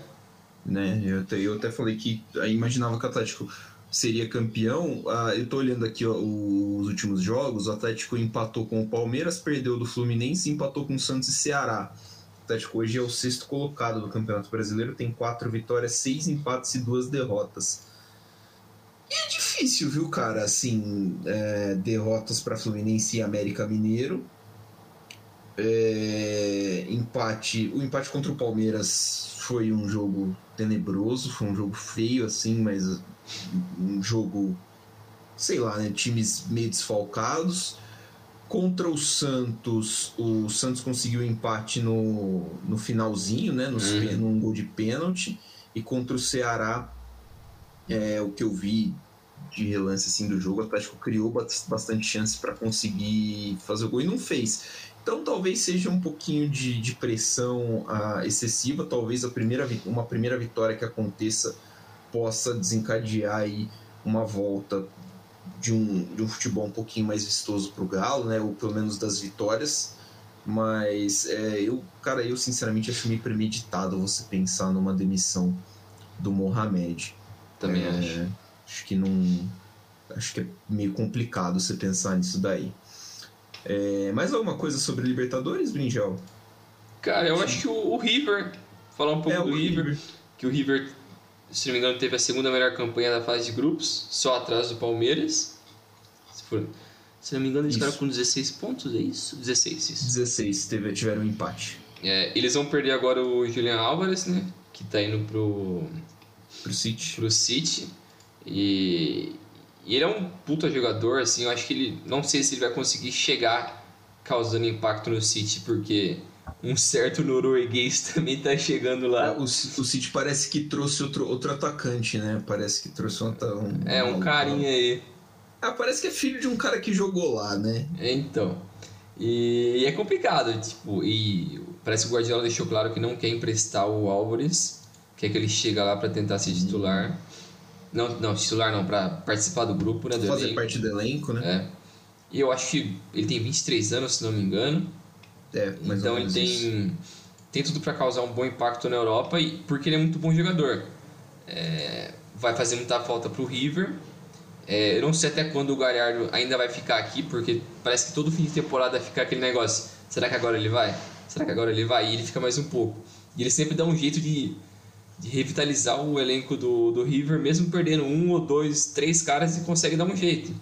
Né? Eu, até, eu até falei que imaginava que o Atlético seria campeão. Ah, eu tô olhando aqui ó, os últimos jogos. O Atlético empatou com o Palmeiras, perdeu do Fluminense, empatou com o Santos e Ceará. O Atlético hoje é o sexto colocado do Campeonato Brasileiro, tem quatro vitórias, seis empates e duas derrotas. E é difícil, viu, cara? Assim, é, derrotas para Fluminense e América Mineiro. É, empate, o empate contra o Palmeiras foi um jogo tenebroso, foi um jogo feio, assim, mas um jogo, sei lá, né, times meio desfalcados. Contra o Santos, o Santos conseguiu um empate no, no finalzinho, né, no uhum. num gol de pênalti. E contra o Ceará, é, o que eu vi de relance assim, do jogo, o Atlético criou bastante chance para conseguir fazer o gol e não fez. Então talvez seja um pouquinho de, de pressão uh, excessiva, talvez a primeira, uma primeira vitória que aconteça possa desencadear aí uma volta de um, de um futebol um pouquinho mais vistoso para o Galo, né? Ou pelo menos das vitórias. Mas é, eu, cara, eu sinceramente acho meio premeditado você pensar numa demissão do Mohamed. Também é, acho. Acho que não. Acho que é meio complicado você pensar nisso daí. É, mais alguma coisa sobre Libertadores, Brinjel? Cara, eu acho que o, o, River. Falar um pouco é, do River, River. Que o River se não me engano, teve a segunda melhor campanha da fase de grupos, só atrás do Palmeiras. Se, for, se não me engano, eles ficaram com 16 pontos, é isso? 16, isso. 16, teve, tiveram um empate. É, eles vão perder agora o Julian Álvares, né? Que tá indo pro. Pro City. Pro City. E, e ele é um puta jogador, assim, eu acho que ele. Não sei se ele vai conseguir chegar causando impacto no City, porque um certo norueguês *laughs* também tá chegando lá. É, o, o City parece que trouxe outro, outro atacante, né? Parece que trouxe um, um É, um, um carinha aí. Ah, parece que é filho de um cara que jogou lá, né? É, então. E, e, é complicado, tipo, e parece que o Guardiola deixou claro que não quer emprestar o Álvares, quer que ele chega lá para tentar ser titular. Não, não, titular não, para participar do grupo, né? Do Fazer elenco. parte do elenco, né? É. E eu acho que ele tem 23 anos, se não me engano. É, mais então ele menos isso. tem, tem tudo para causar um bom impacto na Europa e porque ele é muito bom jogador. É, vai fazer muita falta pro River. É, eu não sei até quando o Galhardo ainda vai ficar aqui, porque parece que todo fim de temporada fica aquele negócio. Será que agora ele vai? Será que agora ele vai? E ele fica mais um pouco. E ele sempre dá um jeito de, de revitalizar o elenco do, do River, mesmo perdendo um ou dois, três caras, e consegue dar um jeito.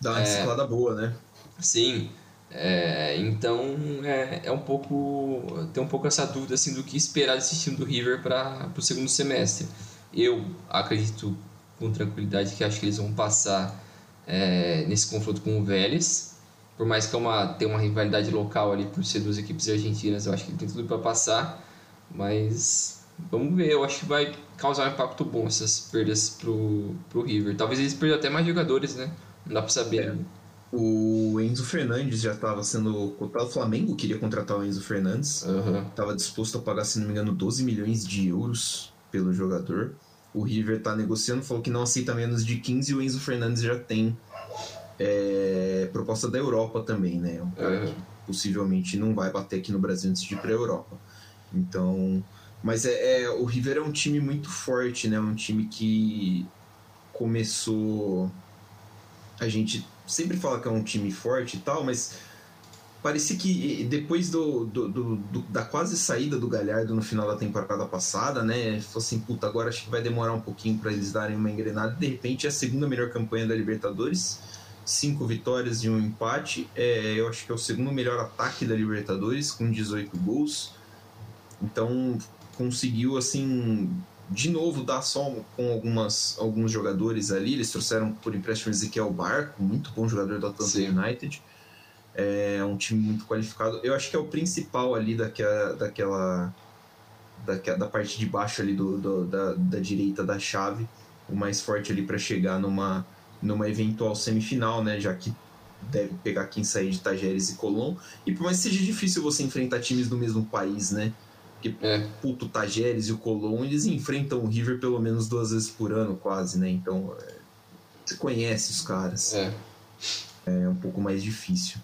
Dá uma ciclada boa, né? Sim. É, então é, é um pouco tem um pouco essa dúvida assim do que esperar desse time do River para o segundo semestre. Eu acredito com tranquilidade que acho que eles vão passar é, nesse confronto com o Vélez. Por mais que é uma, tenha uma rivalidade local ali por ser duas equipes argentinas, eu acho que ele tem tudo para passar. Mas vamos ver, eu acho que vai causar um impacto bom essas perdas pro, pro River. Talvez eles percam até mais jogadores, né? Não dá para saber. É. O Enzo Fernandes já estava sendo cotado. O Flamengo queria contratar o Enzo Fernandes. Uhum. Estava disposto a pagar, se não me engano, 12 milhões de euros pelo jogador. O River está negociando, falou que não aceita menos de 15 e o Enzo Fernandes já tem é, proposta da Europa também, né? Um cara Uhum. que possivelmente não vai bater aqui no Brasil antes de ir para a Europa. Então. Mas é, é- o River é um time muito forte, né? Um time que começou. A gente sempre fala que é um time forte e tal, mas parecia que depois do, do- do- do- da quase saída do Galhardo no final da temporada passada, né? Falou assim, puta, agora acho que vai demorar um pouquinho para eles darem uma engrenada. De repente é a segunda melhor campanha da Libertadores. Cinco vitórias e um empate. É, eu acho que é o segundo melhor ataque da Libertadores, com 18 gols. Então conseguiu assim de novo dar só com algumas, alguns jogadores ali. Eles trouxeram por empréstimo Ezequiel Barco, muito bom jogador do Atlanta Sim. United. É um time muito qualificado. Eu acho que é o principal ali daquela. daquela daquela da parte de baixo ali do, do- da, da direita da chave. O mais forte ali para chegar numa, numa eventual semifinal, né? Já que deve pegar quem sair de Tajeres e Colón. E por mais que seja difícil você enfrentar times do mesmo país, né? Porque, É. puto, o Tajeres e o Colón, eles enfrentam o River pelo menos duas vezes por ano, quase, né? Então, é, você conhece os caras. É. É um pouco mais difícil.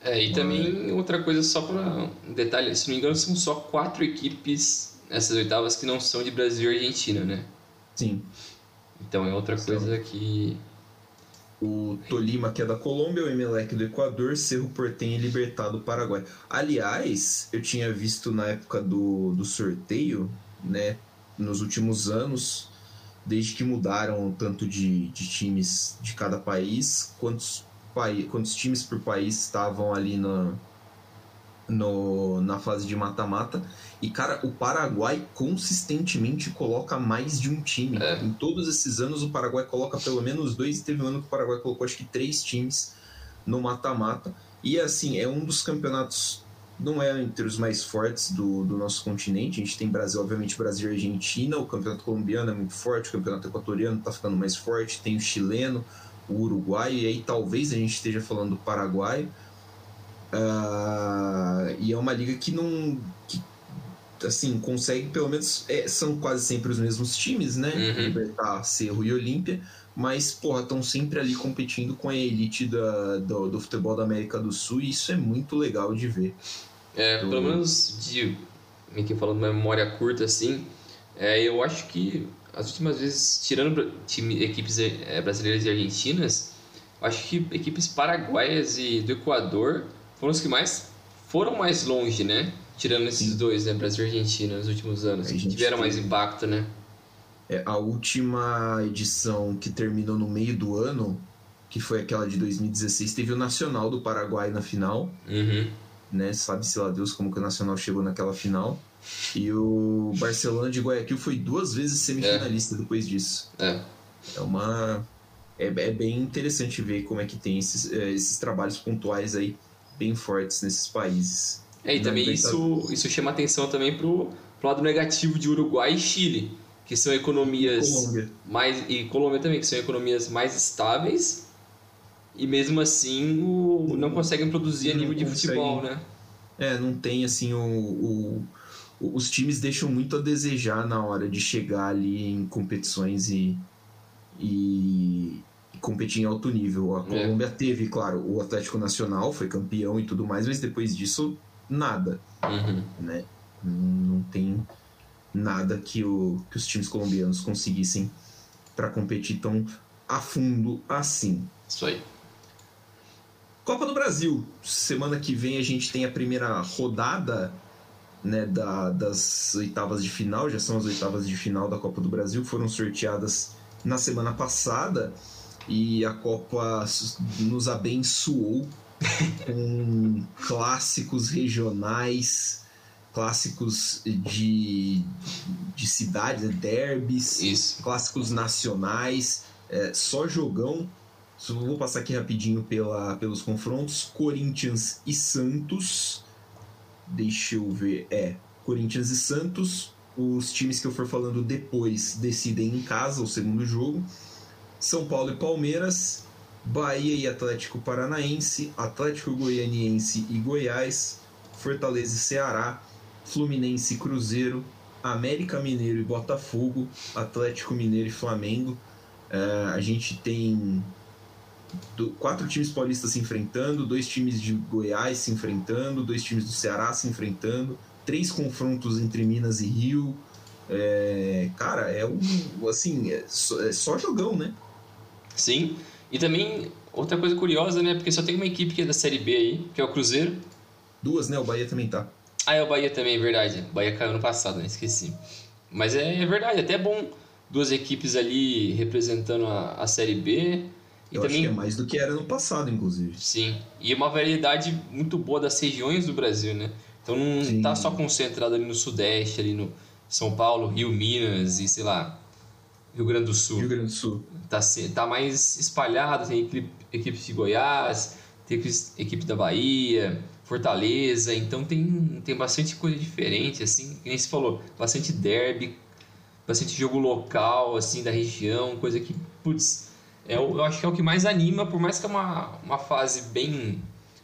É, e também outra coisa só para um detalhe, se não me engano, são só quatro equipes nessas oitavas que não são de Brasil e Argentina, né? Sim. Então é outra coisa que. O Tolima, que é da Colômbia, o Emelec do Equador, Cerro Portem e Libertad do Paraguai. Aliás, eu tinha visto na época do, do sorteio, né, nos últimos anos, desde que mudaram tanto de, de times de cada país, quantos, quantos times por país estavam ali na, no, na fase de mata-mata. E, cara, o Paraguai consistentemente coloca mais de um time. É. Em todos esses anos, o Paraguai coloca pelo menos dois. Teve um ano que o Paraguai colocou, acho que, três times no mata-mata. E, assim, é um dos campeonatos. Não é entre os mais fortes do, do nosso continente. A gente tem Brasil, obviamente, Brasil e Argentina. O campeonato colombiano é muito forte. O campeonato equatoriano está ficando mais forte. Tem o chileno, o uruguaio. E aí talvez a gente esteja falando do Paraguai. Ah, e é uma liga que não. Assim, consegue pelo menos. é, são quase sempre os mesmos times, né? Uhum. Libertar, Cerro e Olímpia. Mas, porra, estão sempre ali competindo com a elite da, do, do futebol da América do Sul. E isso é muito legal de ver. É, pelo menos de. Aqui falando uma memória curta assim, é, eu acho que as últimas vezes, tirando time, equipes é, brasileiras e argentinas, acho que equipes paraguaias e do Equador foram os que mais foram mais longe, né? Tirando esses Sim. dois, né? Brasil e Argentina, nos últimos anos. A Que gente tiveram mais impacto, né? É, a última edição que terminou no meio do ano, que foi aquela de 2016, teve o Nacional do Paraguai na final. Uhum. né? Sabe-se lá Deus como que o Nacional chegou naquela final. E o Barcelona de Guayaquil foi duas vezes semifinalista depois disso. É. É uma. É, é bem interessante ver como é que tem esses, eh, esses trabalhos pontuais aí bem fortes nesses países. É, e Na também isso, isso chama atenção também pro, pro lado negativo de Uruguai e Chile, que são economias Colômbia. mais e Colômbia também, que são economias mais estáveis e mesmo assim o, não conseguem produzir a Não nível de conseguem. futebol, né? É, não tem assim o, o, os times deixam muito a desejar na hora de chegar ali em competições e, e, e competir em alto nível. A é. Colômbia é. teve, claro, o Atlético Nacional, foi campeão e tudo mais, mas depois disso, nada. Uhum. Né? Não tem nada que, o, que os times colombianos conseguissem para competir tão a fundo assim. Isso aí. Copa do Brasil. Semana que vem a gente tem a primeira rodada né, da, das oitavas de final. Já são as oitavas de final da Copa do Brasil. Foram sorteadas na semana passada. E a Copa nos abençoou com clássicos regionais, clássicos de, de cidades, né, derbys, Isso. clássicos nacionais. É, só jogão Vou passar aqui rapidinho pela, pelos confrontos. Corinthians e Santos. Deixa eu ver. É, Corinthians e Santos. Os times que eu for falando depois decidem em casa o segundo jogo. São Paulo e Palmeiras. Bahia e Atlético Paranaense. Atlético Goianiense e Goiás. Fortaleza e Ceará. Fluminense e Cruzeiro. América Mineiro e Botafogo. Atlético Mineiro e Flamengo. Uh, a gente tem do, quatro times paulistas se enfrentando, dois times de Goiás se enfrentando, dois times do Ceará se enfrentando, três confrontos entre Minas e Rio. É, cara, é um assim, é só, é só jogão, né? Sim. E também outra coisa curiosa, né? Porque só tem uma equipe que é da Série B aí, que é o Cruzeiro. Duas, né? O Bahia também tá. Ah, é o Bahia também, é verdade. O Bahia caiu no passado, né? Esqueci. Mas é, é verdade, até bom duas equipes ali representando a, a Série B. Eu também, acho que é mais do que era no passado, inclusive. Sim. E uma variedade muito boa das regiões do Brasil, né? Então não sim. tá só concentrado ali no Sudeste, ali no São Paulo, Rio, Minas e sei lá, Rio Grande do Sul. Rio Grande do Sul. Tá, tá mais espalhado, tem equipes de Goiás, tem equipe da Bahia, Fortaleza, então tem, tem bastante coisa diferente, assim, que nem se falou, bastante derby, bastante jogo local, assim, da região, coisa que, putz, é, eu acho que é o que mais anima, por mais que é uma, uma fase bem,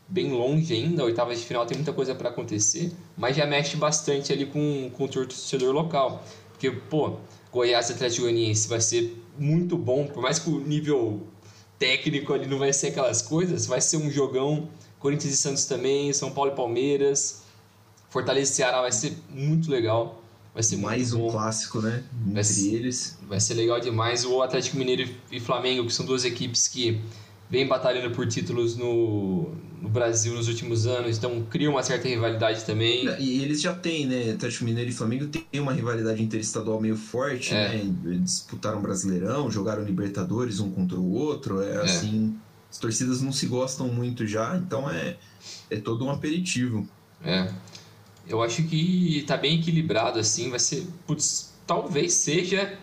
bem longe ainda, a oitava de final tem muita coisa para acontecer, mas já mexe bastante ali com, com o torcedor local. Porque, pô, Goiás e Atlético Goianiense vai ser muito bom, por mais que o nível técnico ali não vai ser aquelas coisas, vai ser um jogão. Corinthians e Santos também, São Paulo e Palmeiras, Fortaleza e Ceará vai ser muito legal. Vai ser mais um clássico, né? Entre vai ser, eles. Vai ser legal demais. O Atlético Mineiro e Flamengo, que são duas equipes que vêm batalhando por títulos no, no Brasil nos últimos anos, então cria uma certa rivalidade também. E eles já têm, né? Atlético Mineiro e Flamengo tem uma rivalidade interestadual meio forte, é. né? Eles disputaram Brasileirão, jogaram Libertadores um contra o outro. É, é, assim. As torcidas não se gostam muito já, então é, é todo um aperitivo. É. Eu acho que tá bem equilibrado, assim, vai ser. Putz, talvez seja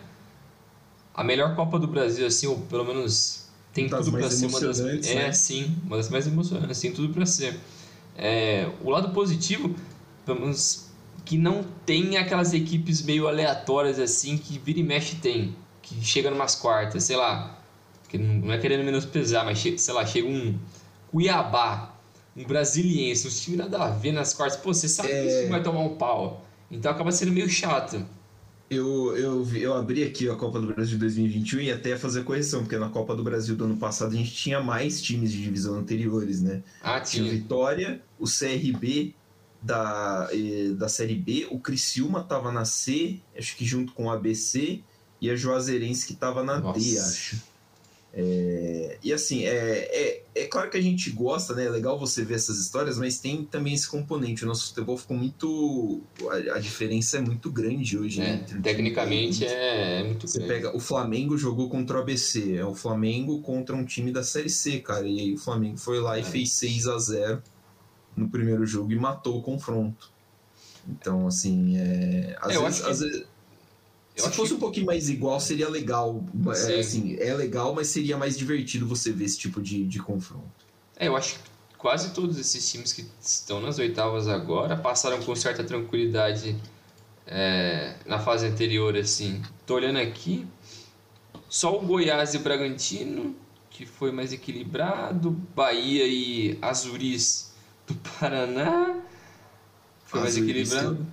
a melhor Copa do Brasil, assim, ou pelo menos tem das tudo para ser uma das. É, né? sim, uma das mais emocionantes, tem tudo para ser. É, o lado positivo, menos que não tem aquelas equipes meio aleatórias assim que vira e mexe tem, que chega numas quartas, sei lá, que não é querendo menosprezar, mas sei lá, chega um Cuiabá um brasiliense, um time nada a ver nas quartas, pô, você sabe é... que isso vai tomar um pau. Então acaba sendo meio chato. Eu, eu, eu abri aqui a Copa do Brasil de 2021 e até fazer correção, porque na Copa do Brasil do ano passado a gente tinha mais times de divisão anteriores, né? Ah, tinha. tinha Vitória, o CRB da, da Série B, o Criciúma tava na C, acho que junto com o ABC, e a Juazeirense que tava na Nossa. D, acho. É, e assim, é, é, é, claro que a gente gosta, né? É legal você ver essas histórias, mas tem também esse componente. O nosso futebol ficou muito. A, a diferença é muito grande hoje. É, né, tecnicamente é, é, muito Você grande. pega. O Flamengo jogou contra o ABC. É o Flamengo contra um time da Série C, cara. E aí o Flamengo foi lá e é. fez 6 a 0 no primeiro jogo e matou o confronto. Então, assim, é, às, vezes, às vezes eu Se fosse que... um pouquinho mais igual, seria legal. É, assim, é legal, mas seria mais divertido você ver esse tipo de, de confronto. É, eu acho que quase todos esses times que estão nas oitavas agora passaram com certa tranquilidade é, na fase anterior, assim. Tô olhando aqui, só o Goiás e o Bragantino, que foi mais equilibrado, Bahia e Azuris do *laughs* Paraná, foi mais equilibrado.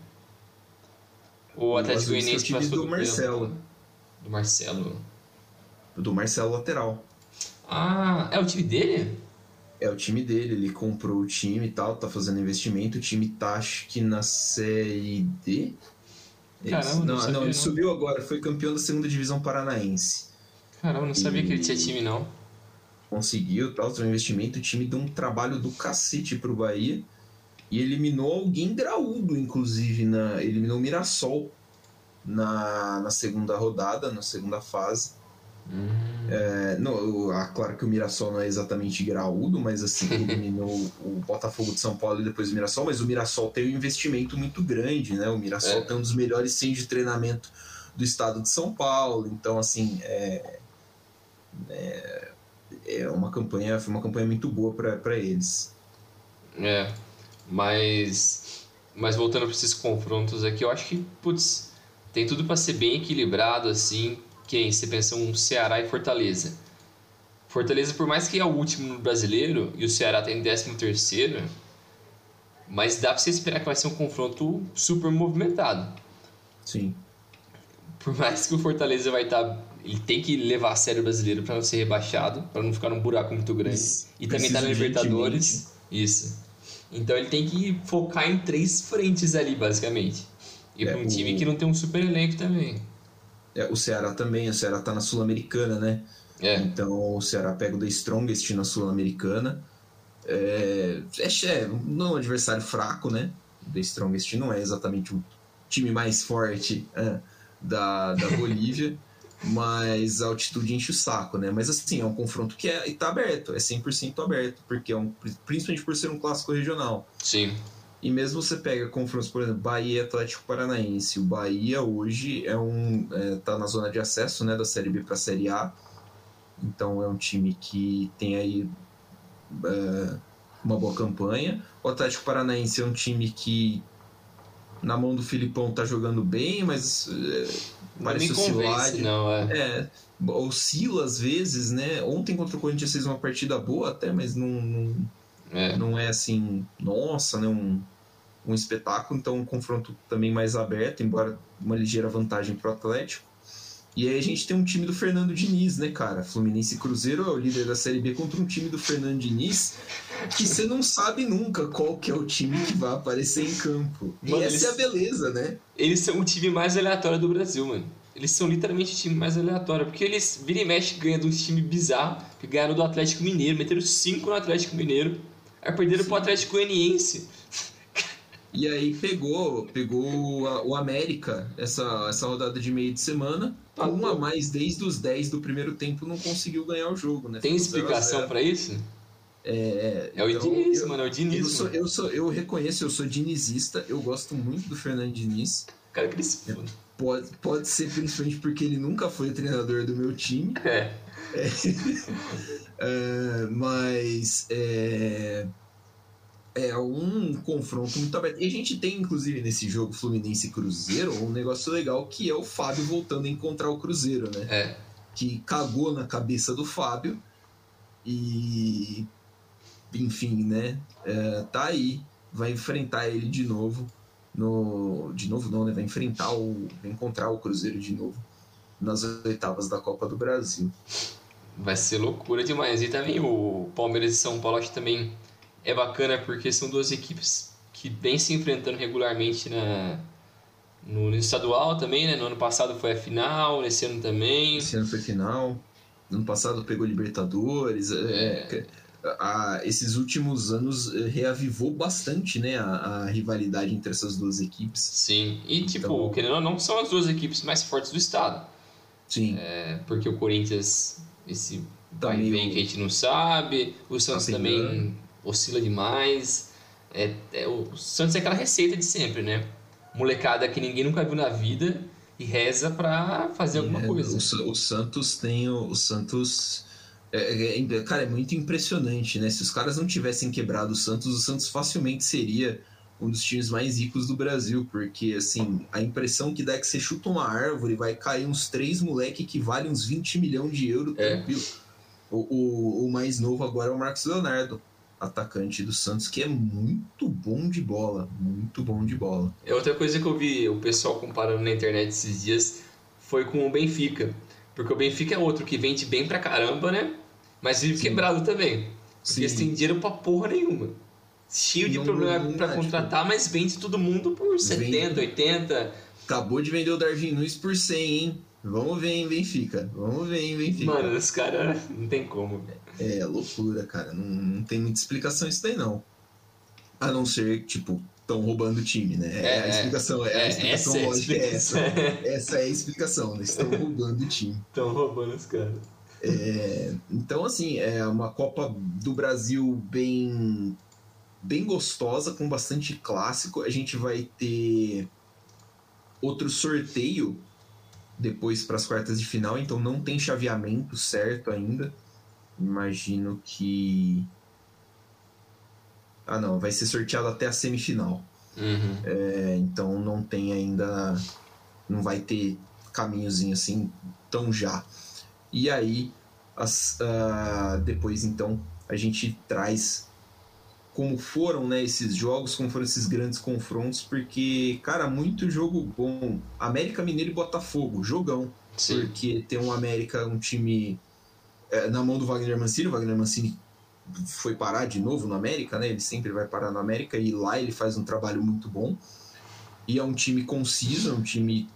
O Atlético Goianiense time passou do Marcelo. Do Marcelo. Do Marcelo lateral. Ah, é o time dele? É o time dele, ele comprou o time e tal, tá fazendo investimento. O time tá, acho que na Série D. Ele- Caramba, não não, sabia, não, ele não. subiu agora, foi campeão da segunda divisão paranaense. Caramba, eu não sabia que ele tinha time, não. Conseguiu, tal, um investimento. O time deu um trabalho do cacete pro Bahia. E eliminou alguém graúdo, inclusive, na, eliminou o Mirassol na, na segunda rodada, na segunda fase. Hum. É, não, ah, claro que o Mirassol não é exatamente graúdo, mas assim, *laughs* eliminou o Botafogo de São Paulo e depois o Mirassol, mas o Mirassol tem um investimento muito grande, né? O Mirassol É. tem um dos melhores centros de treinamento do estado de São Paulo, então assim, é, é, é uma campanha, foi uma campanha muito boa para eles. É, mas, mas voltando para esses confrontos aqui, eu acho que, putz, tem tudo para ser bem equilibrado, assim, quem você pensa um Ceará e Fortaleza. Fortaleza, por mais que é o último no brasileiro, e o Ceará tem 13 terceiro, mas dá para você esperar que vai ser um confronto super movimentado. Sim. Por mais que o Fortaleza vai estar... Ele tem que levar a sério o brasileiro para não ser rebaixado, para não ficar num buraco muito grande. Precisa E também tá na Libertadores. Isso. Então ele tem que focar em três frentes ali, basicamente. E É, para um o- time que não tem um super elenco também. É, o Ceará também, o Ceará tá na Sul-Americana, né? É, Então o Ceará pega o The Strongest na Sul-Americana. É, é, é, não é um adversário fraco, né? O The Strongest não é exatamente o time mais forte é, da, da Bolívia, *laughs* mas a altitude enche o saco, né? Mas assim, é um confronto que é, tá aberto, é 100% aberto, porque é um, principalmente por ser um clássico regional. sim. E mesmo você pega confrontos, por exemplo, Bahia e Atlético Paranaense. O Bahia hoje é um é, tá na zona de acesso, né, da Série B para a Série A. Então é um time que tem aí é, uma boa campanha. O Atlético Paranaense é um time que na mão do Filipão tá jogando bem, mas é, parece oscilar. não, é. É, oscila às vezes, né? Ontem contra o Corinthians fez uma partida boa até, mas não, não, é. não é assim, nossa, né, um, um espetáculo, então um confronto também mais aberto, embora uma ligeira vantagem para o Atlético. E aí a gente tem um time do Fernando Diniz, né, cara? Fluminense e Cruzeiro é o líder da Série B contra um time do Fernando Diniz que você não sabe nunca qual que é o time que vai aparecer em campo. E Mano, essa eles- é a beleza, né? Eles são o time mais aleatório do Brasil, mano. Eles são literalmente o time mais aleatório. Porque eles vira e mexe ganham de um time bizarro. Que ganharam do Atlético Mineiro. Meteram 5 no Atlético Mineiro. Aí perderam pro Atlético Goianiense. E aí pegou, pegou a- o América essa, essa rodada de meio de semana. Tá uma a mais desde os 10 do primeiro tempo não conseguiu ganhar o jogo, né? Tem Ficou 0 a 0. explicação pra isso? É, É o então, Diniz, eu- mano. É o Eu, Diniz, sou, mano. eu, sou, eu reconheço, eu sou dinizista, eu gosto muito do Fernando Diniz. Cara, que ele se foda. Pode, pode ser principalmente porque ele nunca foi treinador do meu time, É. *laughs* é, mas é, é um confronto muito aberto. E a gente tem, inclusive, nesse jogo Fluminense Cruzeiro, um negócio legal que é o Fábio voltando a encontrar o Cruzeiro, né? É. que cagou na cabeça do Fábio e enfim, né? é, tá aí, vai enfrentar ele de novo no de novo não, né? Vai enfrentar o vai encontrar o Cruzeiro de novo nas oitavas da Copa do Brasil. Vai ser loucura demais. E também o Palmeiras e São Paulo acho que também é bacana porque são duas equipes que vêm se enfrentando regularmente na, no, no estadual também, né? No ano passado foi a final, nesse ano também. Esse ano foi final. Ano passado pegou Libertadores. é, a- esses últimos anos eh, reavivou bastante né, a, a rivalidade entre essas duas equipes. Sim. E tipo, Então- querendo ou não, são as duas equipes mais fortes do estado. Sim, É, porque o Corinthians, esse Tá vai meio- vem que a gente não sabe. O Santos pegando. também oscila demais. É, é, o Santos é aquela receita de sempre, né? Molecada que ninguém nunca viu na vida e reza pra fazer alguma É, coisa. O, o Santos tem o, o Santos. é, é, é, cara, é muito impressionante, né? Se os caras não tivessem quebrado o Santos, o Santos facilmente seria um dos times mais ricos do Brasil, porque assim, a impressão que dá é que você chuta uma árvore, vai cair uns três moleque que valem uns 20 milhões de euros É. tranquilo. O, o, o mais novo agora é o Marcos Leonardo. Atacante do Santos, que é muito bom de bola, muito bom de bola. É outra coisa que eu vi o pessoal comparando na internet esses dias foi com o Benfica. Porque o Benfica é outro que vende bem pra caramba, né? Mas vive Sim. quebrado também. Porque eles têm dinheiro pra porra nenhuma. Cheio de não, problema não, pra contratar, tipo, mas vende todo mundo por 70, vende. 80. Acabou de vender o Darwin Nunes por 100, hein? Vamos ver, hein, Benfica. Vamos ver, hein, Benfica. Mano, os caras não tem como, velho. É, loucura, cara. Não, não tem muita explicação isso daí, não. A não ser, tipo, estão roubando o time, né? É, a é. explicação, é, a é, explicação essa lógica é, essa. essa é a explicação, né? Estão roubando o time. Estão roubando os caras. É, então, assim, é uma Copa do Brasil bem, bem gostosa, com bastante clássico. A gente vai ter outro sorteio depois para as quartas de final, então não tem chaveamento certo ainda. Imagino que. Ah, não, vai ser sorteado até a semifinal. Uhum. É, então não tem ainda. Não vai ter caminhozinho assim tão já. E aí, as, uh, depois então, a gente traz como foram né, esses jogos, como foram esses grandes confrontos, porque, cara, muito jogo bom. América Mineiro e Botafogo, jogão. Sim. Porque tem um América, um time é, na mão do Wagner Mancini. O Wagner Mancini foi parar de novo no América, né? Ele sempre vai parar no América e lá ele faz um trabalho muito bom. E é um time conciso, é um time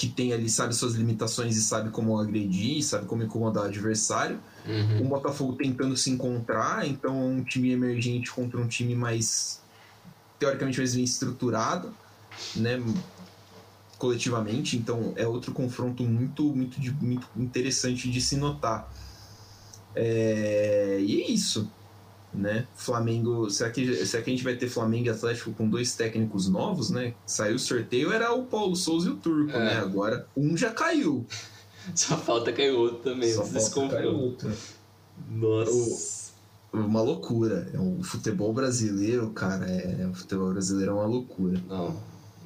que tem ali, sabe suas limitações e sabe como agredir, sabe como incomodar o adversário. Uhum. O Botafogo tentando se encontrar, então um time emergente contra um time mais teoricamente mais bem estruturado, né? Coletivamente, então é outro confronto muito, muito, muito interessante de se notar. É... E é isso né? Flamengo, será que, será que a gente vai ter Flamengo e Atlético com dois técnicos novos, né? Saiu o sorteio, era o Paulo Souza e o Turco, é. né? Agora um já caiu. *laughs* Só falta cair outro também. Só falta cair outro. Nossa. O, uma loucura. É o futebol brasileiro, cara, é, o futebol brasileiro é uma loucura. Não,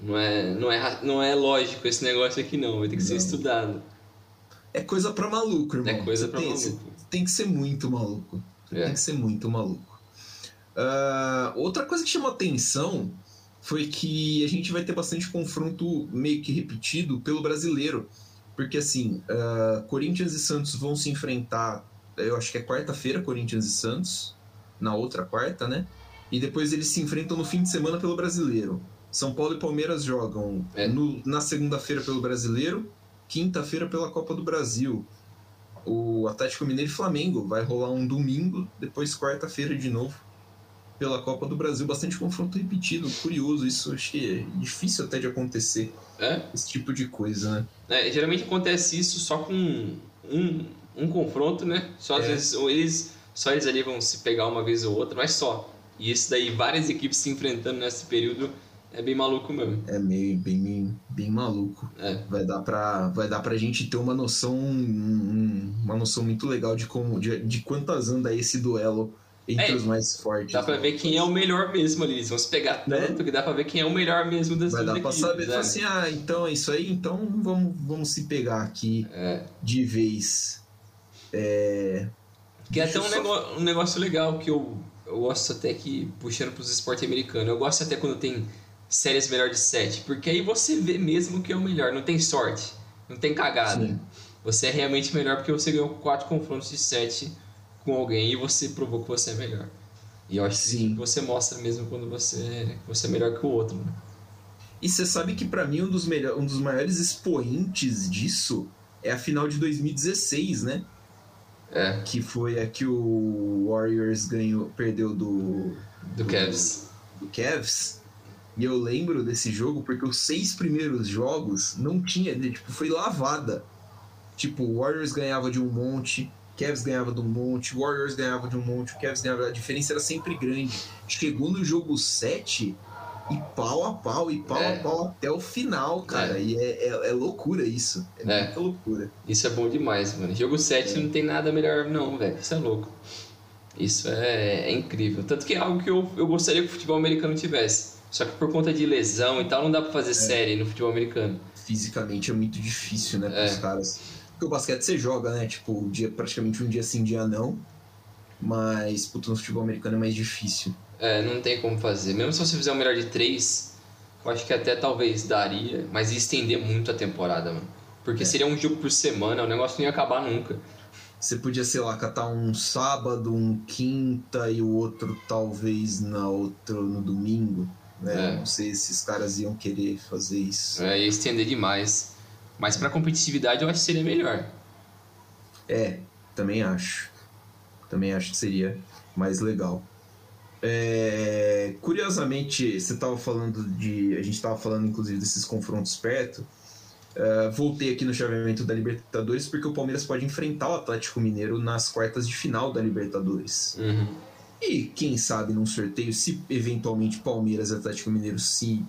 não é, não é, não é lógico esse negócio aqui não, vai ter que não. ser estudado. É coisa pra maluco, irmão. É coisa tem, maluco. Tem que ser muito maluco. É. Tem que ser muito maluco. Uh, outra coisa que chamou atenção foi que a gente vai ter bastante confronto meio que repetido pelo brasileiro. Porque assim, uh, Corinthians e Santos vão se enfrentar, eu acho que é quarta-feira, Corinthians e Santos, na outra quarta, né? E depois eles se enfrentam no fim de semana pelo brasileiro. São Paulo e Palmeiras jogam é. no, na segunda-feira pelo brasileiro, quinta-feira pela Copa do Brasil o Atlético Mineiro e Flamengo. Vai rolar um domingo, depois quarta-feira de novo, pela Copa do Brasil. Bastante confronto repetido, curioso. Isso acho que é difícil até de acontecer. É? Esse tipo de coisa, né? É, geralmente acontece isso só com um, um confronto, né? Só às é. vezes eles, só eles ali vão se pegar uma vez ou outra, mas só. E isso daí, várias equipes se enfrentando nesse período é bem maluco mesmo. É meio bem, bem maluco. É. Vai dar pra, vai dar pra gente ter uma noção, uma noção muito legal de como, de, de quantas anda esse duelo entre é, os mais fortes. Dá pra ver quem é o melhor mesmo ali. Eles vão se pegar né? tanto né? que dá pra ver quem é o melhor mesmo das Vai dar pra saber, né? assim, ah, então é isso aí, então vamos, vamos se pegar aqui é. de vez. É... Que é até um, só... negócio, um negócio legal que eu, eu gosto até que, puxando pros esportes americanos, eu gosto até quando tem séries melhor de 7, porque aí você vê mesmo que é o melhor, não tem sorte, não tem cagada. Sim. Você é realmente melhor porque você ganhou quatro confrontos de 7 com alguém e você provou que você é melhor. E eu acho Sim. que você mostra mesmo quando você, você é melhor que o outro. Né? E você sabe que para mim um dos, melhor, um dos maiores expoentes disso é a final de 2016, né? É. Que foi a que o Warriors ganhou, perdeu do. Do, do Cavs. Do Cavs. E eu lembro desse jogo porque os seis primeiros jogos não tinha, tipo, foi lavada. Tipo, o Warriors ganhava de um monte, Cavs ganhava de um monte, Warriors ganhava de um monte, Cavs ganhava. A diferença era sempre grande. Chegou no jogo 7 e pau a pau, e pau é. a pau até o final, cara. É. E é, é, é, loucura isso. É, é, muita loucura. Isso é bom demais, mano. Jogo 7 é. não tem nada melhor, não, velho. Isso é louco. Isso é, é, incrível. Tanto que é algo que eu, eu gostaria que o futebol americano tivesse só que por conta de lesão e tal, não dá pra fazer é. série no futebol americano. Fisicamente é muito difícil, né, pros é. caras. Porque o basquete você joga, né? Tipo, dia, praticamente um dia sim, dia não. Mas, puto, no futebol americano é mais difícil. É, não tem como fazer. Mesmo se você fizer um melhor de três, eu acho que até talvez daria, mas ia estender muito a temporada, mano. Porque é. seria um jogo por semana, o negócio não ia acabar nunca. Você podia, sei lá, catar um sábado, um quinta e o outro talvez na outro no domingo. Né? É. Não sei se os caras iam querer fazer isso. É, ia estender demais. Mas para competitividade eu acho que seria melhor. É, também acho. Também acho que seria mais legal. É, curiosamente, você estava falando de. A gente estava falando, inclusive, desses confrontos perto. Uh, voltei aqui no chaveamento da Libertadores porque o Palmeiras pode enfrentar o Atlético Mineiro nas quartas de final da Libertadores. Uhum. E quem sabe num sorteio, se eventualmente Palmeiras e Atlético Mineiro se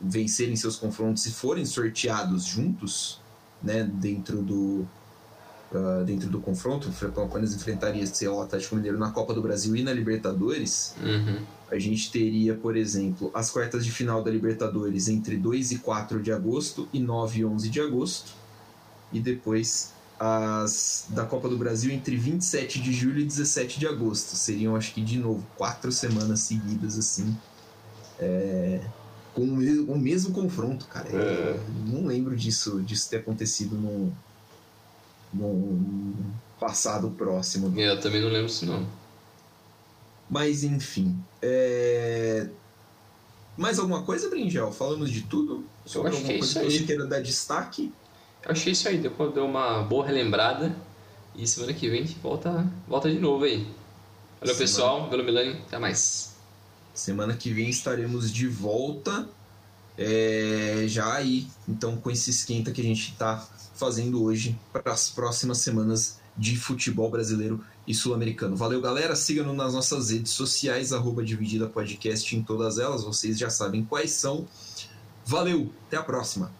vencerem seus confrontos e forem sorteados juntos, né, dentro do, uh, dentro do confronto, o Palmeiras enfrentaria sei lá, o Atlético Mineiro na Copa do Brasil e na Libertadores, uhum. a gente teria, por exemplo, as quartas de final da Libertadores entre 2 e 4 de agosto e 9 e 11 de agosto, e depois as da Copa do Brasil entre 27 de julho e 17 de agosto. Seriam, acho que, de novo, quatro semanas seguidas, assim. É, com o mesmo, o mesmo confronto, cara. É. Não lembro disso, disso ter acontecido num, num passado próximo. É, eu também não lembro isso não. Mas enfim. É... Mais alguma coisa, Bringel? Falamos de tudo? Sobre eu acho que é isso que você queira dar destaque? Eu achei isso aí, depois deu uma boa relembrada. E semana que vem a gente volta, volta de novo aí. Valeu, semana... pessoal. Pelo Milani, até mais. Semana que vem estaremos de volta. É, já aí, então, com esse esquenta que a gente está fazendo hoje para as próximas semanas de futebol brasileiro e sul-americano. Valeu, galera. Siga-nos nas nossas redes sociais, arroba Dividida Podcast em todas elas. Vocês já sabem quais são. Valeu, até a próxima.